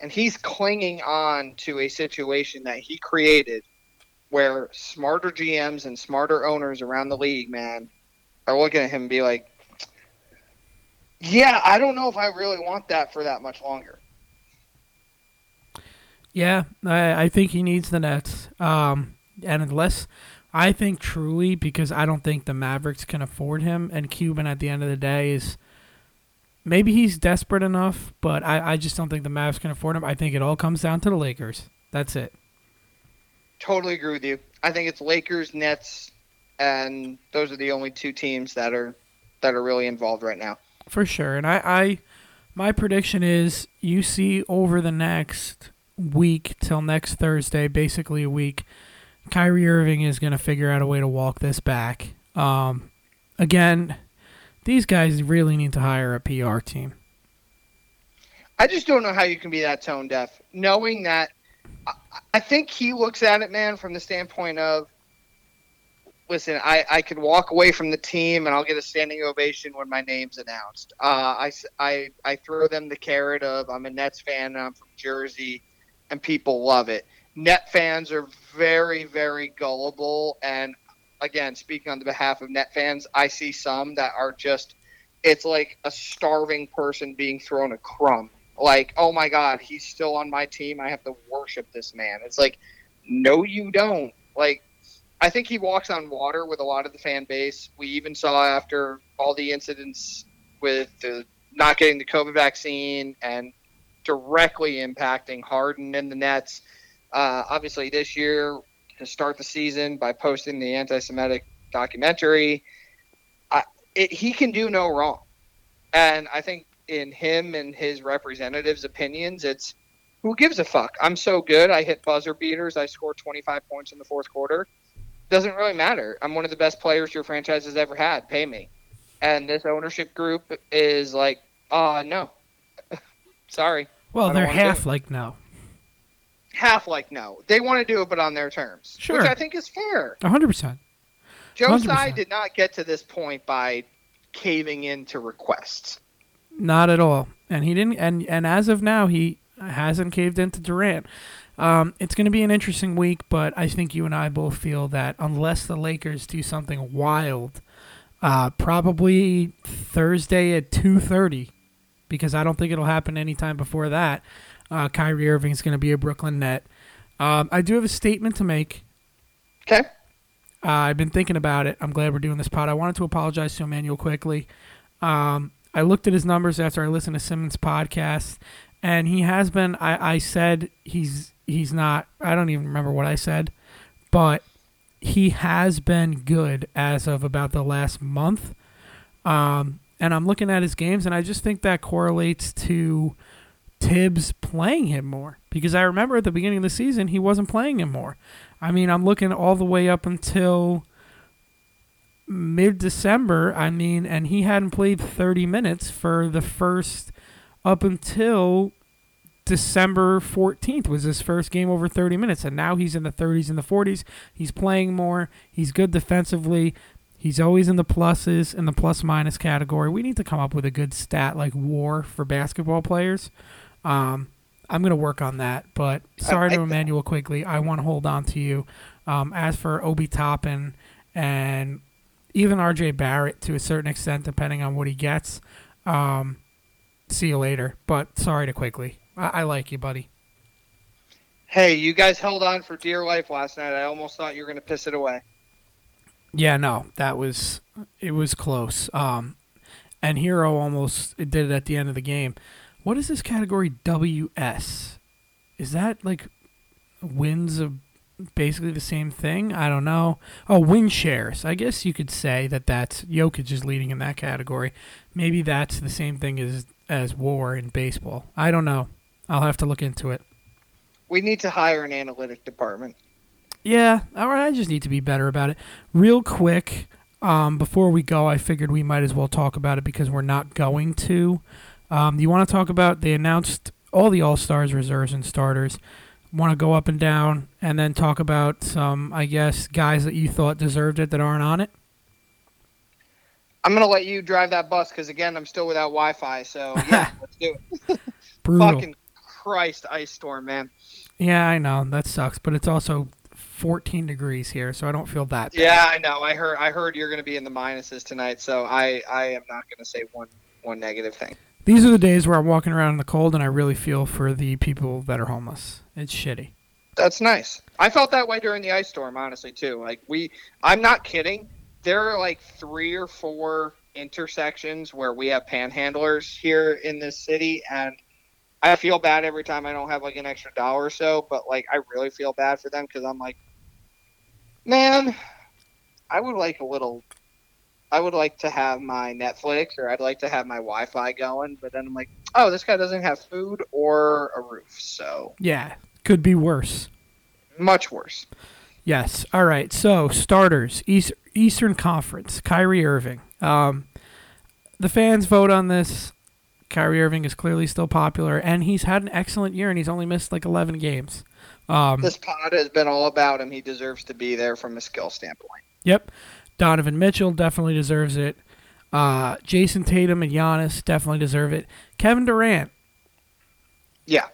And he's clinging on to a situation that he created where smarter GMs and smarter owners around the league, man, are looking at him and be like, yeah, I don't know if I really want that for that much longer. Yeah, I, I think he needs the Nets. Um, and unless I think truly, because I don't think the Mavericks can afford him, and Cuban at the end of the day is maybe he's desperate enough, but I, I just don't think the Mavs can afford him. I think it all comes down to the Lakers. That's it. Totally agree with you. I think it's Lakers, Nets, and those are the only two teams that are that are really involved right now. For sure. And I, I my prediction is you see over the next week till next Thursday, basically a week, Kyrie Irving is going to figure out a way to walk this back. Um, again, these guys really need to hire a PR team. I just don't know how you can be that tone deaf, knowing that. I think he looks at it, man, from the standpoint of, listen, I, I could walk away from the team and I'll get a standing ovation when my name's announced. Uh, I, I, I throw them the carrot of I'm a Nets fan and I'm from Jersey, and people love it. Net fans are very, very gullible, and again, speaking on the behalf of net fans, I see some that are just it's like a starving person being thrown a crumb. Like, oh my god, he's still on my team. I have to worship this man. It's like, no, you don't. Like, I think he walks on water with a lot of the fan base. We even saw after all the incidents with the not getting the COVID vaccine and directly impacting Harden and the Nets. Uh, obviously, this year to start the season by posting the anti-Semitic documentary. I, it, he can do no wrong, and I think in him and his representatives' opinions, it's who gives a fuck. I'm so good. I hit buzzer beaters. I scored 25 points in the fourth quarter. Doesn't really matter. I'm one of the best players your franchise has ever had. Pay me. And this ownership group is like, uh, no. Sorry. Well, they're half like no half like no. They want to do it, but on their terms, sure. which I think is fair. hundred percent. Joe Tsai did not get to this point by caving into requests. Not at all, and he didn't. And and as of now, he hasn't caved into Durant. Um, it's going to be an interesting week, but I think you and I both feel that unless the Lakers do something wild, uh, probably Thursday at two thirty, because I don't think it'll happen anytime before that uh, Kyrie Irving is going to be a Brooklyn net. Um, I do have a statement to make. Okay. Uh, I've been thinking about it. I'm glad we're doing this pod. I wanted to apologize to Immanuel Quickley. Um, I looked at his numbers after I listened to Simmons' podcast, and he has been. I, I said he's he's not. I don't even remember what I said, but he has been good as of about the last month. Um, and I'm looking at his games, and I just think that correlates to Tibbs playing him more because I remember at the beginning of the season he wasn't playing him more. I mean, I'm looking all the way up until mid December. I mean, and he hadn't played 30 minutes for the first up until December 14th was his first game over 30 minutes, and now he's in the 30s and the 40s. He's playing more. He's good defensively. He's always in the pluses in the plus minus category. We need to come up with a good stat like WAR for basketball players. Um, I'm going to work on that. But sorry I- to I- Immanuel Quickley. I want to hold on to you. Um, as for Obi Toppin and even RJ Barrett to a certain extent, depending on what he gets, um, see you later. But sorry to quickly. I, I like you, buddy. Hey, you guys held on for dear life last night. I almost thought you were going to piss it away. Yeah, no, that was it was close. Um, and Herro almost did it at the end of the game. What is this category WS? Is that like wins of basically the same thing? I don't know. Oh, win shares. I guess you could say that that's Jokic is leading in that category. Maybe that's the same thing as as WAR in baseball. I don't know. I'll have to look into it. We need to hire an analytic department. Yeah, all right. I just need to be better about it. Real quick, um, before we go, I figured we might as well talk about it because we're not going to. Um, you want to talk about? They announced all the All Stars, reserves, and starters. Want to go up and down, and then talk about some, I guess, guys that you thought deserved it that aren't on it. I'm going to let you drive that bus because, again, I'm still without Wi Fi. So, yeah, (laughs) let's do it. Fucking Christ, ice storm, man. Yeah, I know that sucks, but it's also 14 degrees here, so I don't feel that. bad. Yeah, I know. I heard. I heard you're going to be in the minuses tonight, so I, I am not going to say one, one negative thing. These are the days where I'm walking around in the cold, and I really feel for the people that are homeless. It's shitty. That's nice. I felt that way during the ice storm, honestly, too. Like we, I'm not kidding. There are like three or four intersections where we have panhandlers here in this city, and I feel bad every time I don't have like an extra dollar or so. But like, I really feel bad for them because I'm like, man, I would like a little. I would like to have my Netflix or I'd like to have my Wi-Fi going, but then I'm like, oh, this guy doesn't have food or a roof, so Yeah, could be worse. much worse. Yes. All right. So starters, East, Eastern Conference, Kyrie Irving. Um, the fans vote on this. Kyrie Irving is clearly still popular, and he's had an excellent year, and he's only missed like 11 games. Um, This pod has been all about him. He deserves to be there from a skill standpoint. Yep. Donovan Mitchell definitely deserves it. Uh, Jayson Tatum and Giannis definitely deserve it. Kevin Durant, Yeah,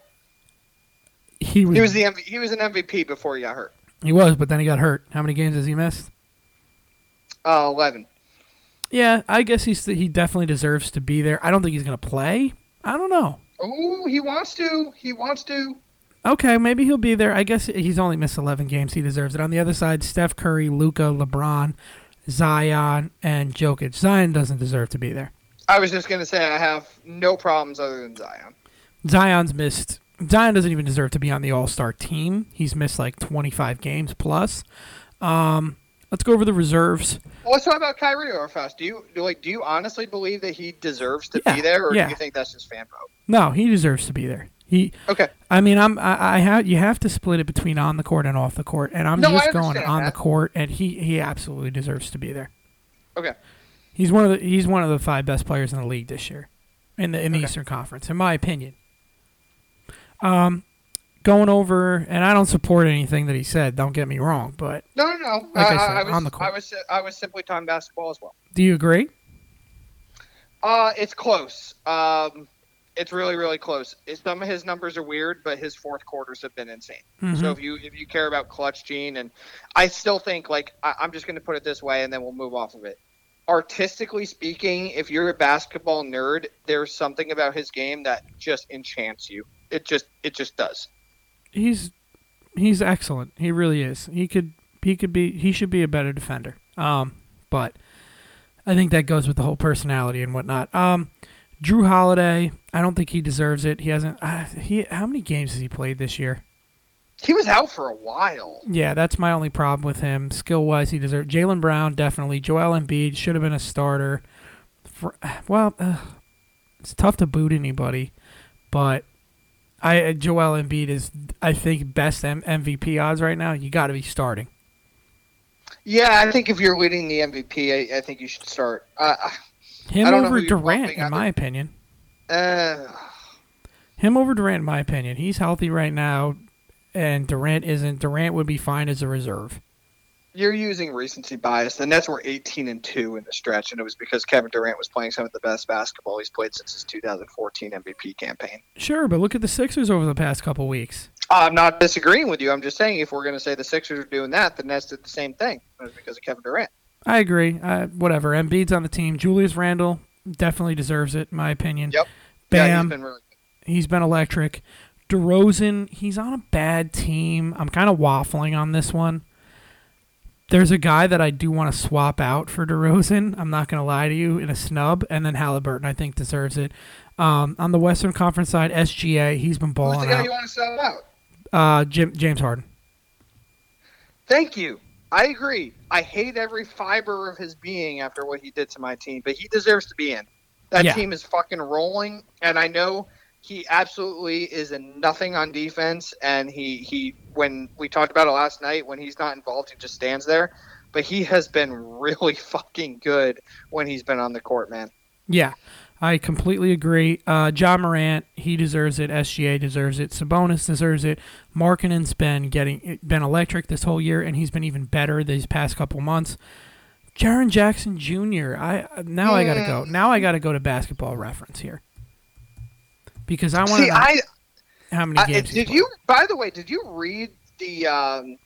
he was, he was the MV- he was an MVP before he got hurt. he was, but then he got hurt. How many games has he missed? Uh, Eleven. Yeah, I guess he's he definitely deserves to be there. I don't think he's gonna play. I don't know. Oh, he wants to. He wants to. Okay, maybe he'll be there. I guess he's only missed 11 games. He deserves it. On the other side, Steph Curry, Luka, LeBron, Zion, and Jokic. Zion doesn't deserve to be there. I was just gonna say I have no problems other than Zion. Zion's missed. Zion doesn't even deserve to be on the All Star team. He's missed like 25 games plus. Um, let's go over the reserves. Well, let's talk about Kyrie real fast. Do you do like? Do you honestly believe that he deserves to Yeah, be there, or yeah. do you think that's just fan vote? No, he deserves to be there. He, Okay. I mean, I'm, I, I have, you have to split it between on the court and off the court, and I'm No, just going on the court, and he, he absolutely deserves to be there. Okay. He's one of the he's one of the five best players in the league this year, in the in the Okay. Eastern Conference, in my opinion. Um, going over, and I don't support anything that he said. Don't get me wrong, but No, no, no. Like I I, said, I was, on the court. I was, I was simply talking basketball as well. do you agree? Uh, it's close. Um, it's really, really close. Some of his numbers are weird, but his fourth quarters have been insane. Mhm. So if you if you care about clutch gene, and I still think like I, I'm just going to put it this way, and then we'll move off of it. Artistically speaking, if you're a basketball nerd, there's something about his game that just enchants you. It just it just does. he's he's excellent. He really is. He could he could be he should be a better defender. Um, but I think that goes with the whole personality and whatnot. Um, Jrue Holiday, I don't think he deserves it. He hasn't. Uh, he how many games has he played this year? He was out for a while. Yeah, that's my only problem with him. Skill wise, he deserves. Jaylen Brown definitely. Joel Embiid should have been a starter. For, well, uh, it's tough to boot anybody, but I uh, Joel Embiid is I think best M- MVP odds right now. You got to be starting. Yeah, I think if you're leading the MVP, I, I think you should start. Uh, Him I don't know over Durant, in my opinion. uh, Him over Durant, in my opinion. He's healthy right now, and Durant isn't. Durant would be fine as a reserve. You're using recency bias. The Nets were 18 and two in the stretch, and it was because Kevin Durant was playing some of the best basketball he's played since his 2014 MVP campaign. Sure, but look at the Sixers over the past couple weeks. I'm not disagreeing with you. I'm just saying if we're going to say the Sixers are doing that, the Nets did the same thing. It was because of Kevin Durant. I agree. Uh, whatever. Embiid's on the team. Julius Randle definitely deserves it, in my opinion. Yep. Bam. Yeah, he's been really He's been electric. DeRozan, he's on a bad team. I'm kind of waffling on this one. There's a guy that I do want to swap out for DeRozan. I'm not going to lie to you in a snub, and then Haliburton I think deserves it. Um, on the Western Conference side, SGA, he's been Who's balling the guy out. you want to sell out? Uh, Jim, James Harden. Thank you. I agree. I hate every fiber of his being after what he did to my team, but he deserves to be in. That Yeah. team is fucking rolling, and I know he absolutely is a nothing on defense. And he he when we talked about it last night, when he's not involved, he just stands there. But he has been (laughs) really fucking good when he's been on the court, man. Yeah, I completely agree. Uh, John Morant, he deserves it. SGA deserves it. Sabonis deserves it. Markkanen's been getting been electric this whole year, and he's been even better these past couple months. Jaren Jackson Jr. I now I gotta go. Now I gotta go to Basketball Reference here because I want to I how many games. he's did you? By the way, did you read the um,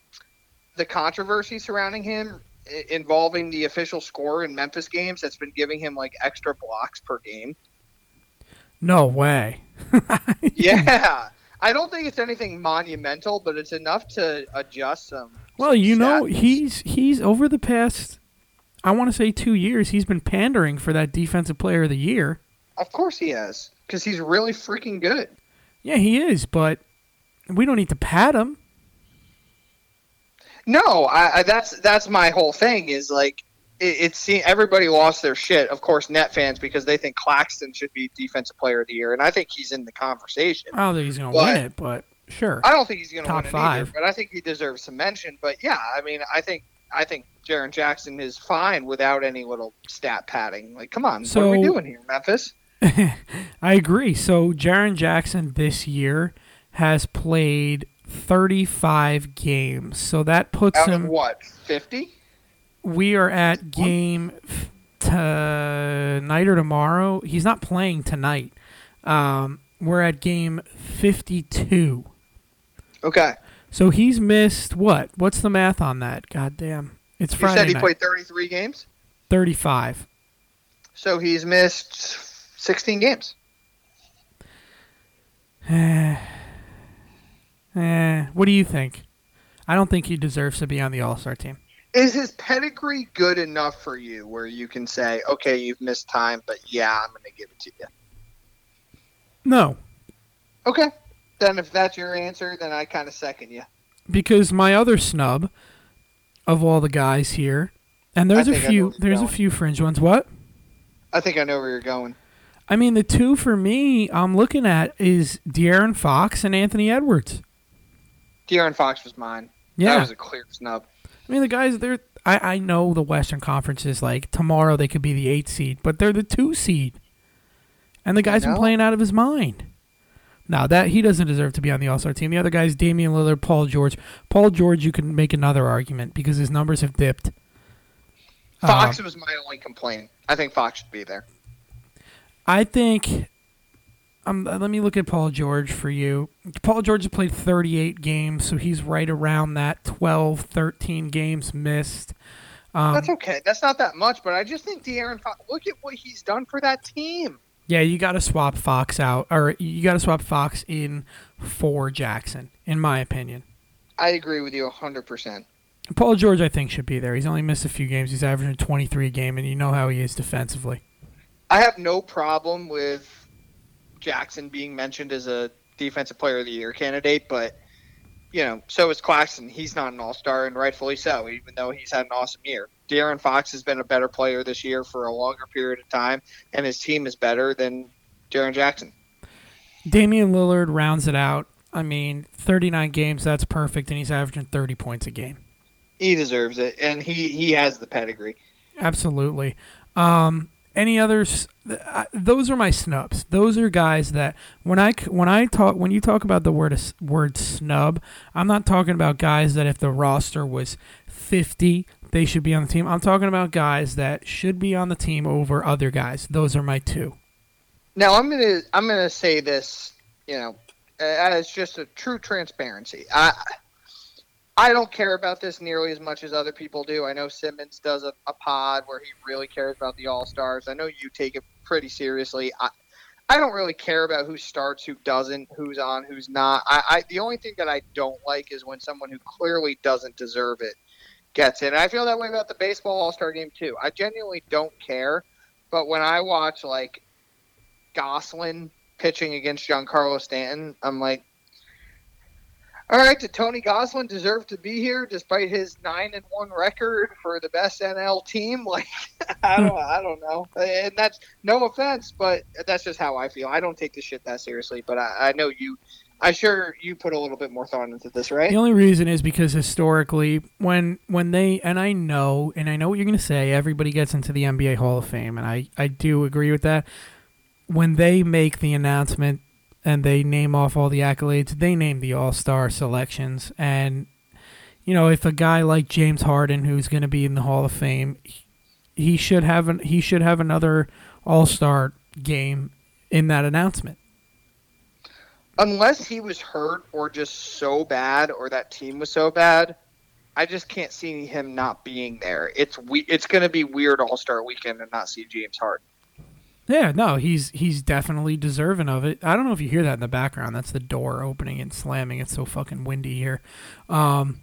the controversy surrounding him i- involving the official score in Memphis games? That's been giving him like extra blocks per game. No way. (laughs) Yeah, I don't think it's anything monumental, but it's enough to adjust some. Well, you know, he's he's over the past, I want to say two years. He's been pandering for that Defensive Player of the Year. Of course he has, because he's really freaking good. Yeah, he is, but we don't need to pat him. No, I, I that's that's my whole thing. Is like it's seen everybody lost their shit. Of course, net fans because they think Claxton should be defensive player of the year, and I think he's in the conversation. I don't think he's going to win it, but sure. I don't think he's going to win it five. either, but I think he deserves some mention. But yeah, I mean, I think I think Jaren Jackson is fine without any little stat padding. Like, come on, what are we doing here, Memphis? (laughs) I agree. So Jaren Jackson this year has played 35 games. So that puts Out him. what fifty? We are at game tonight or tomorrow. He's not playing tonight. Um, we're at game 52. Okay, So he's missed what? What's the math on that? God damn. It's Friday. you said he night. played thirty-three games, 35. so he's missed sixteen games. (sighs) What do you think? I don't think he deserves to be on the All Star team. Is his pedigree good enough for you where you can say, okay, you've missed time, but yeah, I'm going to give it to you? No, Okay. Then if that's your answer, then I kind of second you. because my other snub of all the guys here, and there's I a think I know few, there's a few fringe ones. What? I think I know where you're going. I mean, the two for me I'm looking at is De'Aaron Fox and Anthony Edwards. De'Aaron Fox was mine. Yeah, That was a clear snub. I mean the guys they're. I, I know the Western Conference is like tomorrow they could be the eight seed, but they're the two seed, and the guy's been playing out of his mind. Now that he doesn't deserve to be on the All Star team. The other guys, Damian Lillard, Paul George. Paul George, you can make another argument because his numbers have dipped. Fox Uh, was my only complaint. I think Fox should be there. I think. Um, let me look at Paul George for you. Paul George has played 38 games, so he's right around that 12, 13 games missed. Um, That's okay. That's not that much, but I just think De'Aaron Fox. Look at what he's done for that team. Yeah, you got to swap Fox out, or you got to swap Fox in for Jackson, in my opinion. I agree with you 100%. Paul George, I think, should be there. He's only missed a few games. He's averaging 23 a game, and you know how he is defensively. I have no problem with Jackson being mentioned as a defensive player of the year candidate, but you know, so is Claxton. He's not an all star, and rightfully so, even though he's had an awesome year. De'Aaron Fox has been a better player this year for a longer period of time, and his team is better than Jaren Jackson. Damian Lillard rounds it out. I mean, 39 games, that's perfect, and he's averaging 30 points a game. He deserves it, and he he has the pedigree. Absolutely. Um, any others? Those are my snubs. Those are guys that when I when I talk when you talk about the word word snub, I'm not talking about guys that if the roster was 50, they should be on the team. I'm talking about guys that should be on the team over other guys. Those are my two. Now I'm gonna I'm gonna say this, you know, as just a true transparency. I I don't care about this nearly as much as other people do. I know Simmons does a, a pod where he really cares about the All Stars. I know you take it pretty seriously. I, I don't really care about who starts, who doesn't, who's on, who's not. I, I the only thing that I don't like is when someone who clearly doesn't deserve it gets. And I feel that way about the baseball All Star game too. I genuinely don't care, but when I watch like Gonsolin pitching against Giancarlo Stanton, I'm like, all right, did Tony Gonsolin deserve to be here despite his nine and one record for the best NL team? (laughs) Like, I don't, I don't know. And that's no offense, but that's just how I feel. I don't take this shit that seriously, but I, I know you. I sure you put a little bit more thought into this, right? The only reason is because historically, when when they and I know and I know what you're going to say, everybody gets into the NBA Hall of Fame, and I I do agree with that. When they make the announcement and they name off all the accolades. They name the All Star selections, and you know if a guy like James Harden, who's going to be in the Hall of Fame, he should have an, he should have another All Star game in that announcement. Unless he was hurt or just so bad, or that team was so bad, I just can't see him not being there. It's we, it's going to be weird All Star Weekend and not see James Harden. Yeah, no, he's he's definitely deserving of it. I don't know if you hear that in the background. That's the door opening and slamming. It's so fucking windy here. Um,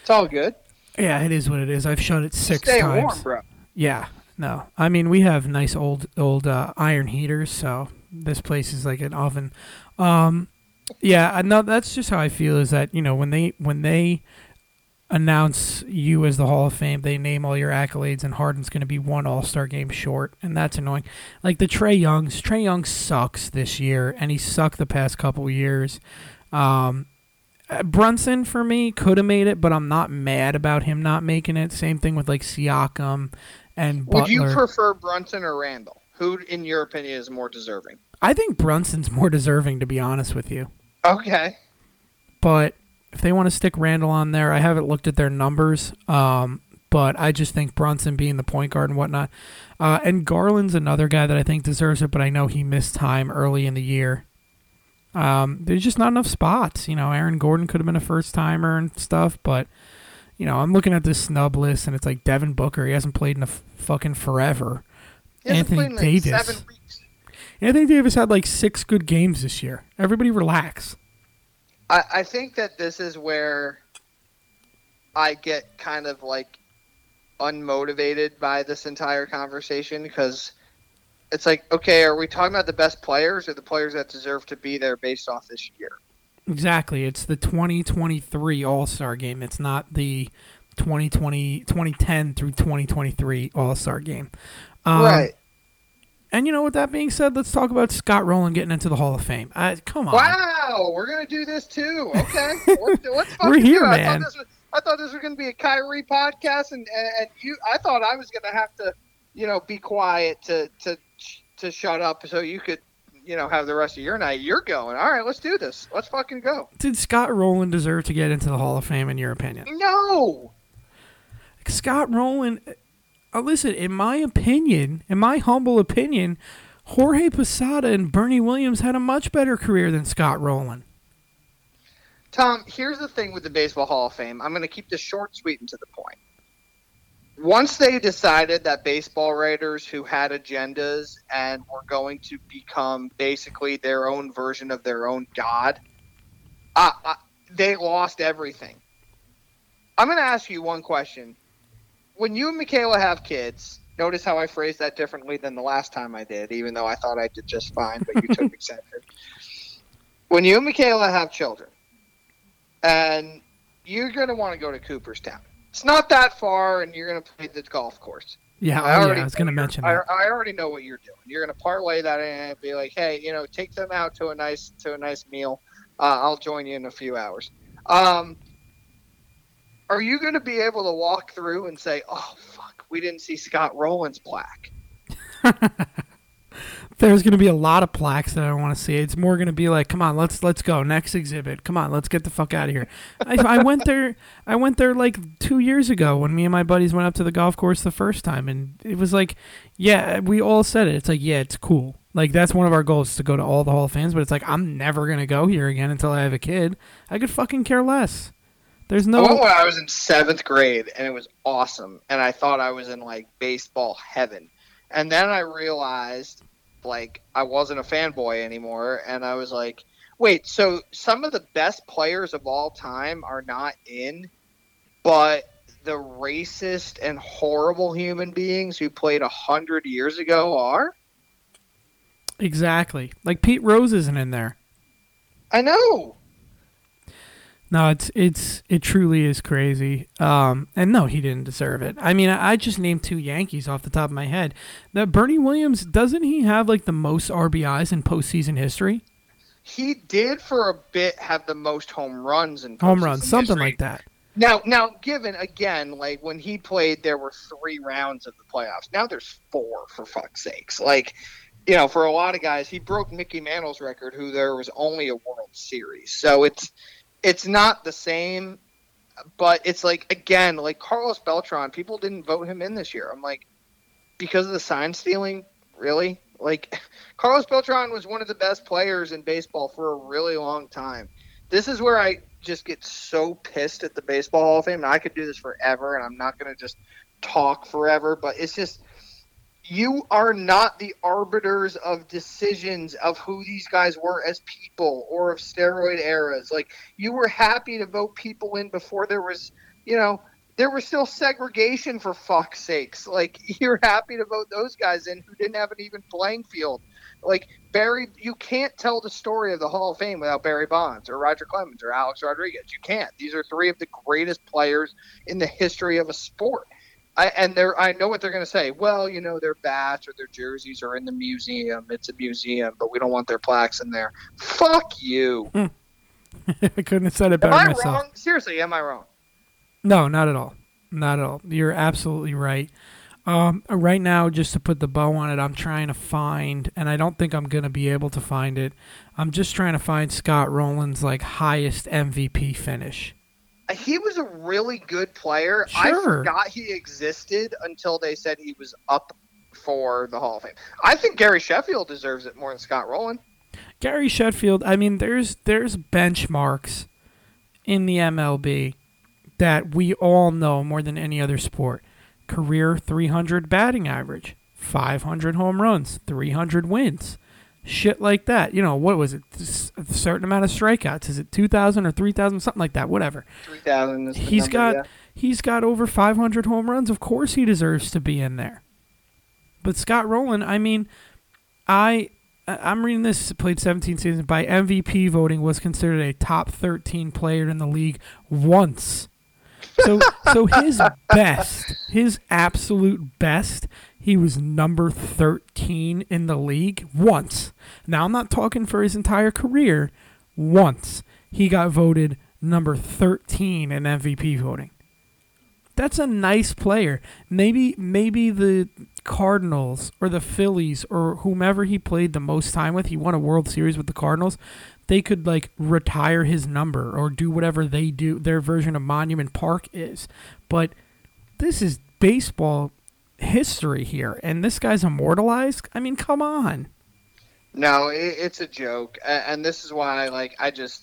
it's all good. Yeah, it is what it is. I've shut it six Stay times. warm, bro. Yeah, no. I mean, we have nice old old uh, iron heaters, so this place is like an oven. Um, yeah, no, that's just how I feel. Is that you know when they when they announce you as the Hall of Fame. They name all your accolades, and Harden's going to be one All Star game short, and that's annoying. Like the Trey Youngs, Trey Young sucks this year, and he sucked the past couple years. Um, uh, Brunson for me could have made it, but I'm not mad about him not making it. Same thing with like Siakam and Butler. Would you prefer Brunson or Randle? Who, in your opinion, is more deserving? I think Brunson's more deserving, to be honest with you. Okay. But if they want to stick Randle on there, I haven't looked at their numbers, um, but I just think Brunson being the point guard and whatnot. Uh, and Garland's another guy that I think deserves it, but I know he missed time early in the year. Um, there's just not enough spots. You know, Aaron Gordon could have been a first timer and stuff, but you know, I'm looking at this snub list and it's like Devin Booker. He hasn't played in a f- fucking forever. Anthony Davis. Anthony Davis had like six good games this year. Everybody relax. I, I think that this is where I get kind of like unmotivated by this entire conversation because it's like, okay, are we talking about the best players or the players that deserve to be there based off this year? Exactly. It's the 2023 All Star game. It's not the 2020, 2010 through 2023 All Star game. Um, right. And you know, with that being said, let's talk about Scott Rolen getting into the Hall of Fame. Uh, come on. Wow, we're gonna do this too. Okay, (laughs) we're, we're here, do. man. I thought, was, I thought this was, gonna be a Kyrie podcast, and and you, I thought I was gonna have to, you know, be quiet to to to shut up so you could, you know, have the rest of your night. You're going. All right, let's do this. Let's fucking go. Did Scott Rolen deserve to get into the Hall of Fame, in your opinion? No. Scott uh, listen, in my opinion, in my humble opinion, Jorge Posada and Bernie Williams had a much better career than Scott Rolen. Tom, here's the thing with the Baseball Hall of Fame. I'm going to keep this short, sweet, and to the point. Once they decided that baseball writers who had agendas and were going to become basically their own version of their own god, uh, uh, they lost everything. I'm going to ask you one question when you and Michaela have kids, notice how I phrased that differently than the last time I did, even though I thought I did just fine, but you took (laughs) exception. When you and Michaela have children, and you're going to want to go to Cooperstown. It's not that far, and you're going to play the golf course. Yeah, I, already, yeah, I was going to mention I, that. I already know what you're doing. You're going to parlay that and be like, hey, you know, take them out to a nice to a nice meal. Uh, I'll join you in a few hours. Um, are you going to be able to walk through and say, "Oh fuck, we didn't see Scott Rolen's plaque"? (laughs) There's going to be a lot of plaques that I want to see. It's more going to be like, come on, let's let's go next exhibit. Come on, let's get the fuck out of here. I, I went there. I went there like two years ago when me and my buddies went up to the golf course the first time, and it was like, yeah, we all said it. It's like, yeah, it's cool. Like that's one of our goals to go to all the Hall of Fames, but it's like I'm never gonna go here again until I have a kid. I could fucking care less. There's no. I went when I was in seventh grade, and it was awesome, and I thought I was in like baseball heaven, and then I realized like I wasn't a fanboy anymore, and I was like, wait, so some of the best players of all time are not in, but the racist and horrible human beings who played a hundred years ago are. Exactly. Like Pete Rose isn't in there. I know. No, it's it's it truly is crazy. Um, and no, he didn't deserve it. I mean, I, I just named two Yankees off the top of my head. That Bernie Williams doesn't he have like the most RBIs in postseason history? He did for a bit have the most home runs in home runs, something history. like that. Now, now, given again, like when he played, there were three rounds of the playoffs. Now there's four, for fuck's sakes. Like, you know, for a lot of guys, he broke Mickey Mantle's record, who there was only a World Series. So it's it's not the same, but it's like again, like Carlos Beltran, people didn't vote him in this year. I'm like, because of the sign stealing, really? Like, (laughs) Carlos Beltran was one of the best players in baseball for a really long time. This is where I just get so pissed at the Baseball Hall of Fame. And I could do this forever, and I'm not going to just talk forever, but it's just you are not the arbiters of decisions of who these guys were as people or of steroid eras. Like you were happy to vote people in before there was, you know, there was still segregation for fuck's sakes. Like (laughs) you're happy to vote those guys in who didn't have an even playing field. Like Barry, you can't tell the story of the Hall of Fame without Barry Bonds or Roger Clemens or Alex Rodriguez. You can't. These are three of the greatest players in the history of a sport. I, and they're I know what they're going to say. Well, you know, their bats or their jerseys are in the museum. It's a museum, but we don't want their plaques in there. Fuck you. (laughs) I couldn't have said it better am I myself. wrong? Seriously, am I wrong? No, not at all. Not at all. You're absolutely right. Um, right now, just to put the bow on it, I'm trying to find, and I don't think I'm gonna be able to find it. I'm just trying to find Scott Rolen's like highest MVP finish he was a really good player. Sure. I forgot he existed until they said he was up for the Hall of Fame. I think Gary Sheffield deserves it more than Scott Rolen. Gary Sheffield, I mean, there's there's benchmarks in the MLB that we all know more than any other sport. Career 300 batting average, 500 home runs, 300 wins shit like that. You know, what was it? A certain amount of strikeouts. Is it 2,000 or 3,000? Something like that. Whatever. 3,000 He's number, got yeah. he's got over 500 home runs. Of course he deserves to be in there. But Scott Rolen, I mean, I I'm reading this played 17 seasons by MVP voting was considered a top 13 player in the league once. So so his (laughs) best, his absolute best he was number 13 in the league once. Now, I'm not talking for his entire career. Once he got voted number 13 in MVP voting. That's a nice player. Maybe maybe the Cardinals or the Phillies or whomever he played the most time with, he won a World Series with the Cardinals. They could like retire his number or do whatever they do their version of Monument Park is. But this is baseball history here, and this guy's immortalized. I mean, come on. No, it, it's a joke, and this is why, like, I just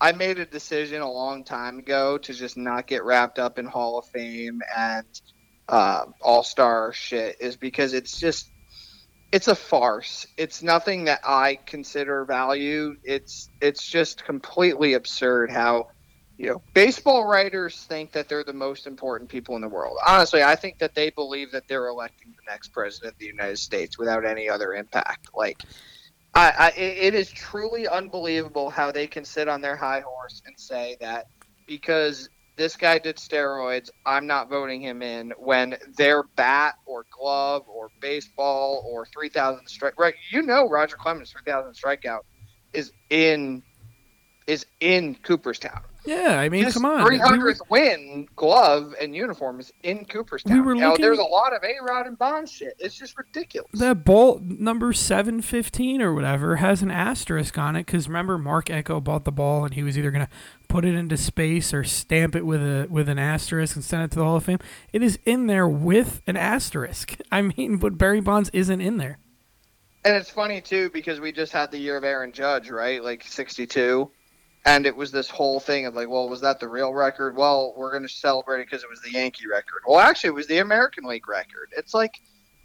I made a decision a long time ago to just not get wrapped up in Hall of Fame and uh, All Star shit, is because it's just it's a farce. It's nothing that I consider value. It's it's just completely absurd how you know, baseball writers think that they're the most important people in the world. Honestly, I think that they believe that they're electing the next president of the United States without any other impact. Like, I, I, it is truly unbelievable how they can sit on their high horse and say that because this guy did steroids, I'm not voting him in when their bat or glove or baseball or 3,000 strike. Right, you know, Roger Clemens' 3,000 strikeout is in is in Cooperstown. Yeah, I mean, His come on. 300th win glove and uniforms in Cooperstown. We were looking- there's a lot of A Rod and Bond shit. It's just ridiculous. That bolt number seven fifteen or whatever has an asterisk on it because remember Marc Ecko bought the ball and he was either gonna put it into space or stamp it with a with an asterisk and send it to the Hall of Fame. It is in there with an asterisk. (laughs) I mean, but Barry Bonds isn't in there. And it's funny too because we just had the year of Aaron Judge, right? Like 62. And it was this whole thing of like, well, was that the real record? Well, we're going to celebrate it because it was the Yankee record. Well, actually, it was the American League record. It's like,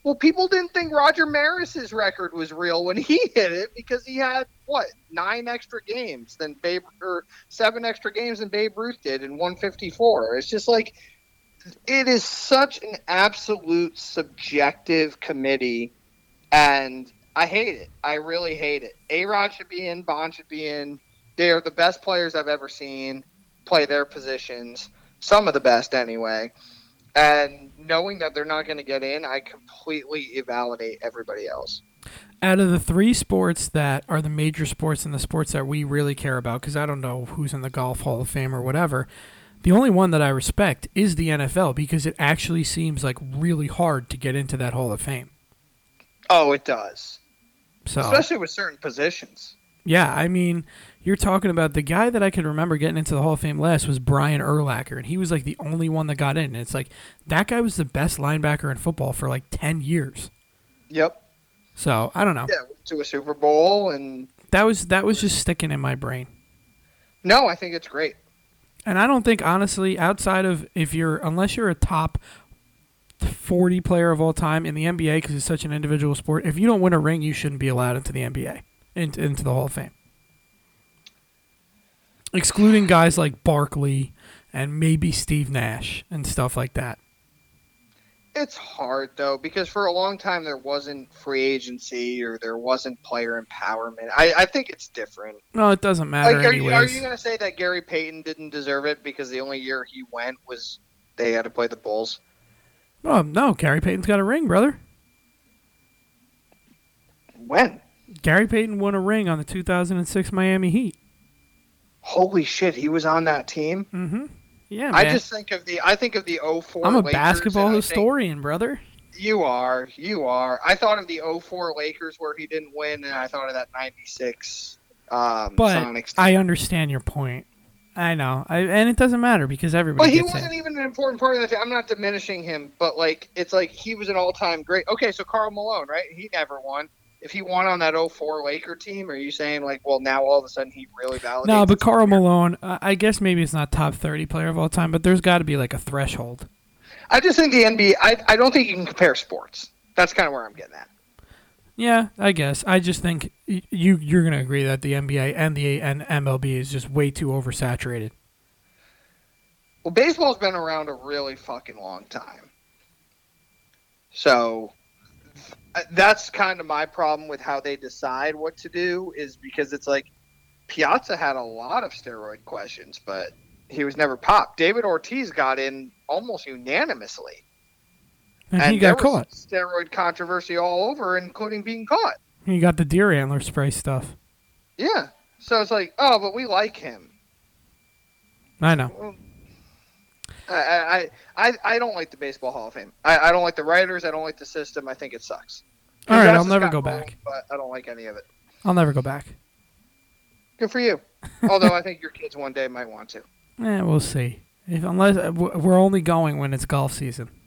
well, people didn't think Roger Maris's record was real when he (laughs) hit it because he had what nine extra games than Babe or seven extra games than Babe Ruth did in 154. It's just like it is such an absolute subjective committee, and I hate it. I really hate it. A Rod should be in. Bond should be in. They are the best players I've ever seen play their positions. Some of the best, anyway. And knowing that they're not going to get in, I completely invalidate everybody else. Out of the three sports that are the major sports and the sports that we really care about, because I don't know who's in the Golf Hall of Fame or whatever, the only one that I respect is the NFL because it actually seems like really hard to get into that Hall of Fame. Oh, it does, So especially with certain positions. Yeah, I mean, you're talking about the guy that I can remember getting into the Hall of Fame last was Brian Urlacher, and he was like the only one that got in. And it's like that guy was the best linebacker in football for like ten years. Yep. So I don't know. Yeah, to a Super Bowl, and That was that was just sticking in my brain. no, I think it's great. And I don't think honestly, outside of if you're unless you're a top forty player of all time in the NBA because it's such an individual sport, if you don't win a ring, you shouldn't be allowed into the NBA into, into the Hall of Fame. Excluding guys like Barkley and maybe Steve Nash and stuff like that. It's hard though because for a long time there wasn't free agency or there wasn't player empowerment. I, I think it's different. No, it doesn't matter Like, are you, are you going to say that Gary Payton didn't deserve it because the only year he went was they had to play the Bulls? oh no, Gary Payton's got a ring, brother. When? Gary Payton won a ring on the 2006 Miami Heat. Holy shit, he was on that team. Mm-hmm. Yeah, man. I just think of the I think of the 04 I'm a Lakers, basketball historian, brother. You are, you are. I thought of the 04 Lakers where he didn't win, and I thought of that 96 um, But Sonics. team. I understand your point. I know, I, and it doesn't matter because everybody But he wasn't in. even an important part of the team. I'm not diminishing him, but like it's like he was an all-time great. Okay, so Karl Malone, right? He never won. If he won on that 04 Laker team, are you saying like, well, now all of a sudden he really validates? No, but Karl career? Malone, I guess maybe it's not top 30 player of all time, but there's got to be like a threshold. I just think the NBA. I, I don't think you can compare sports. That's kind of where I'm getting at. Yeah, I guess. I just think you you're gonna agree that the NBA and the and MLB is just way too oversaturated. Well, baseball's been around a really fucking long time. So that's kind of my problem with how they decide what to do is because it's like Piazza had a lot of steroid questions, but he was never popped. David Ortiz got in almost unanimously. And, he got caught. Steroid controversy all over, including being caught. He got the deer antler spray stuff. Yeah. So it's like, oh, but we like him. I know. I I, I, I don't like the Baseball Hall of Fame. I, I don't like the writers. I don't like the system. I think it sucks. All right, I'll never go back. But I don't like any of it. I'll never go back. Good for you. (laughs) Although I think your kids one day might want to. Eh, we'll see. If unless uh, we're only going when it's golf season. (laughs)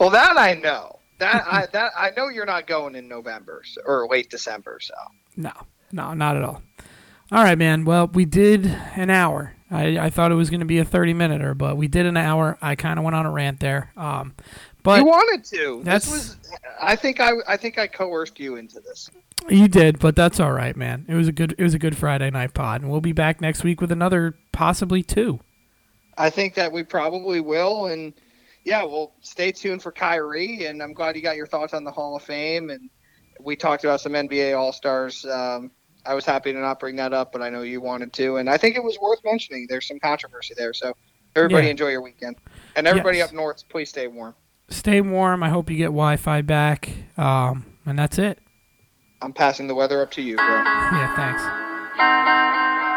Well, that I know. That I (laughs) that I know you're not going in November so, or late December. So No, no, not at all. All right, man. Well, we did an hour. I, I thought it was going to be a 30 minute but we did an hour. I kind of went on a rant there. Um, but you wanted to. that's- This was. I think I I think I coerced you into this. You did, but that's all right, man. It was a good it was a good Friday night pod, and we'll be back next week with another possibly two. I think that we probably will, and yeah, well, stay tuned for Kyrie. And I'm glad you got your thoughts on the Hall of Fame, and we talked about some NBA All Stars. Um, I was happy to not bring that up, but I know you wanted to, and I think it was worth mentioning. There's some controversy there, so everybody Yeah. enjoy your weekend, and everybody Yes. up north, please stay warm. Stay warm. I hope you get Wi-Fi back. Um, and that's it. I'm passing the weather up to you, bro. Yeah, thanks.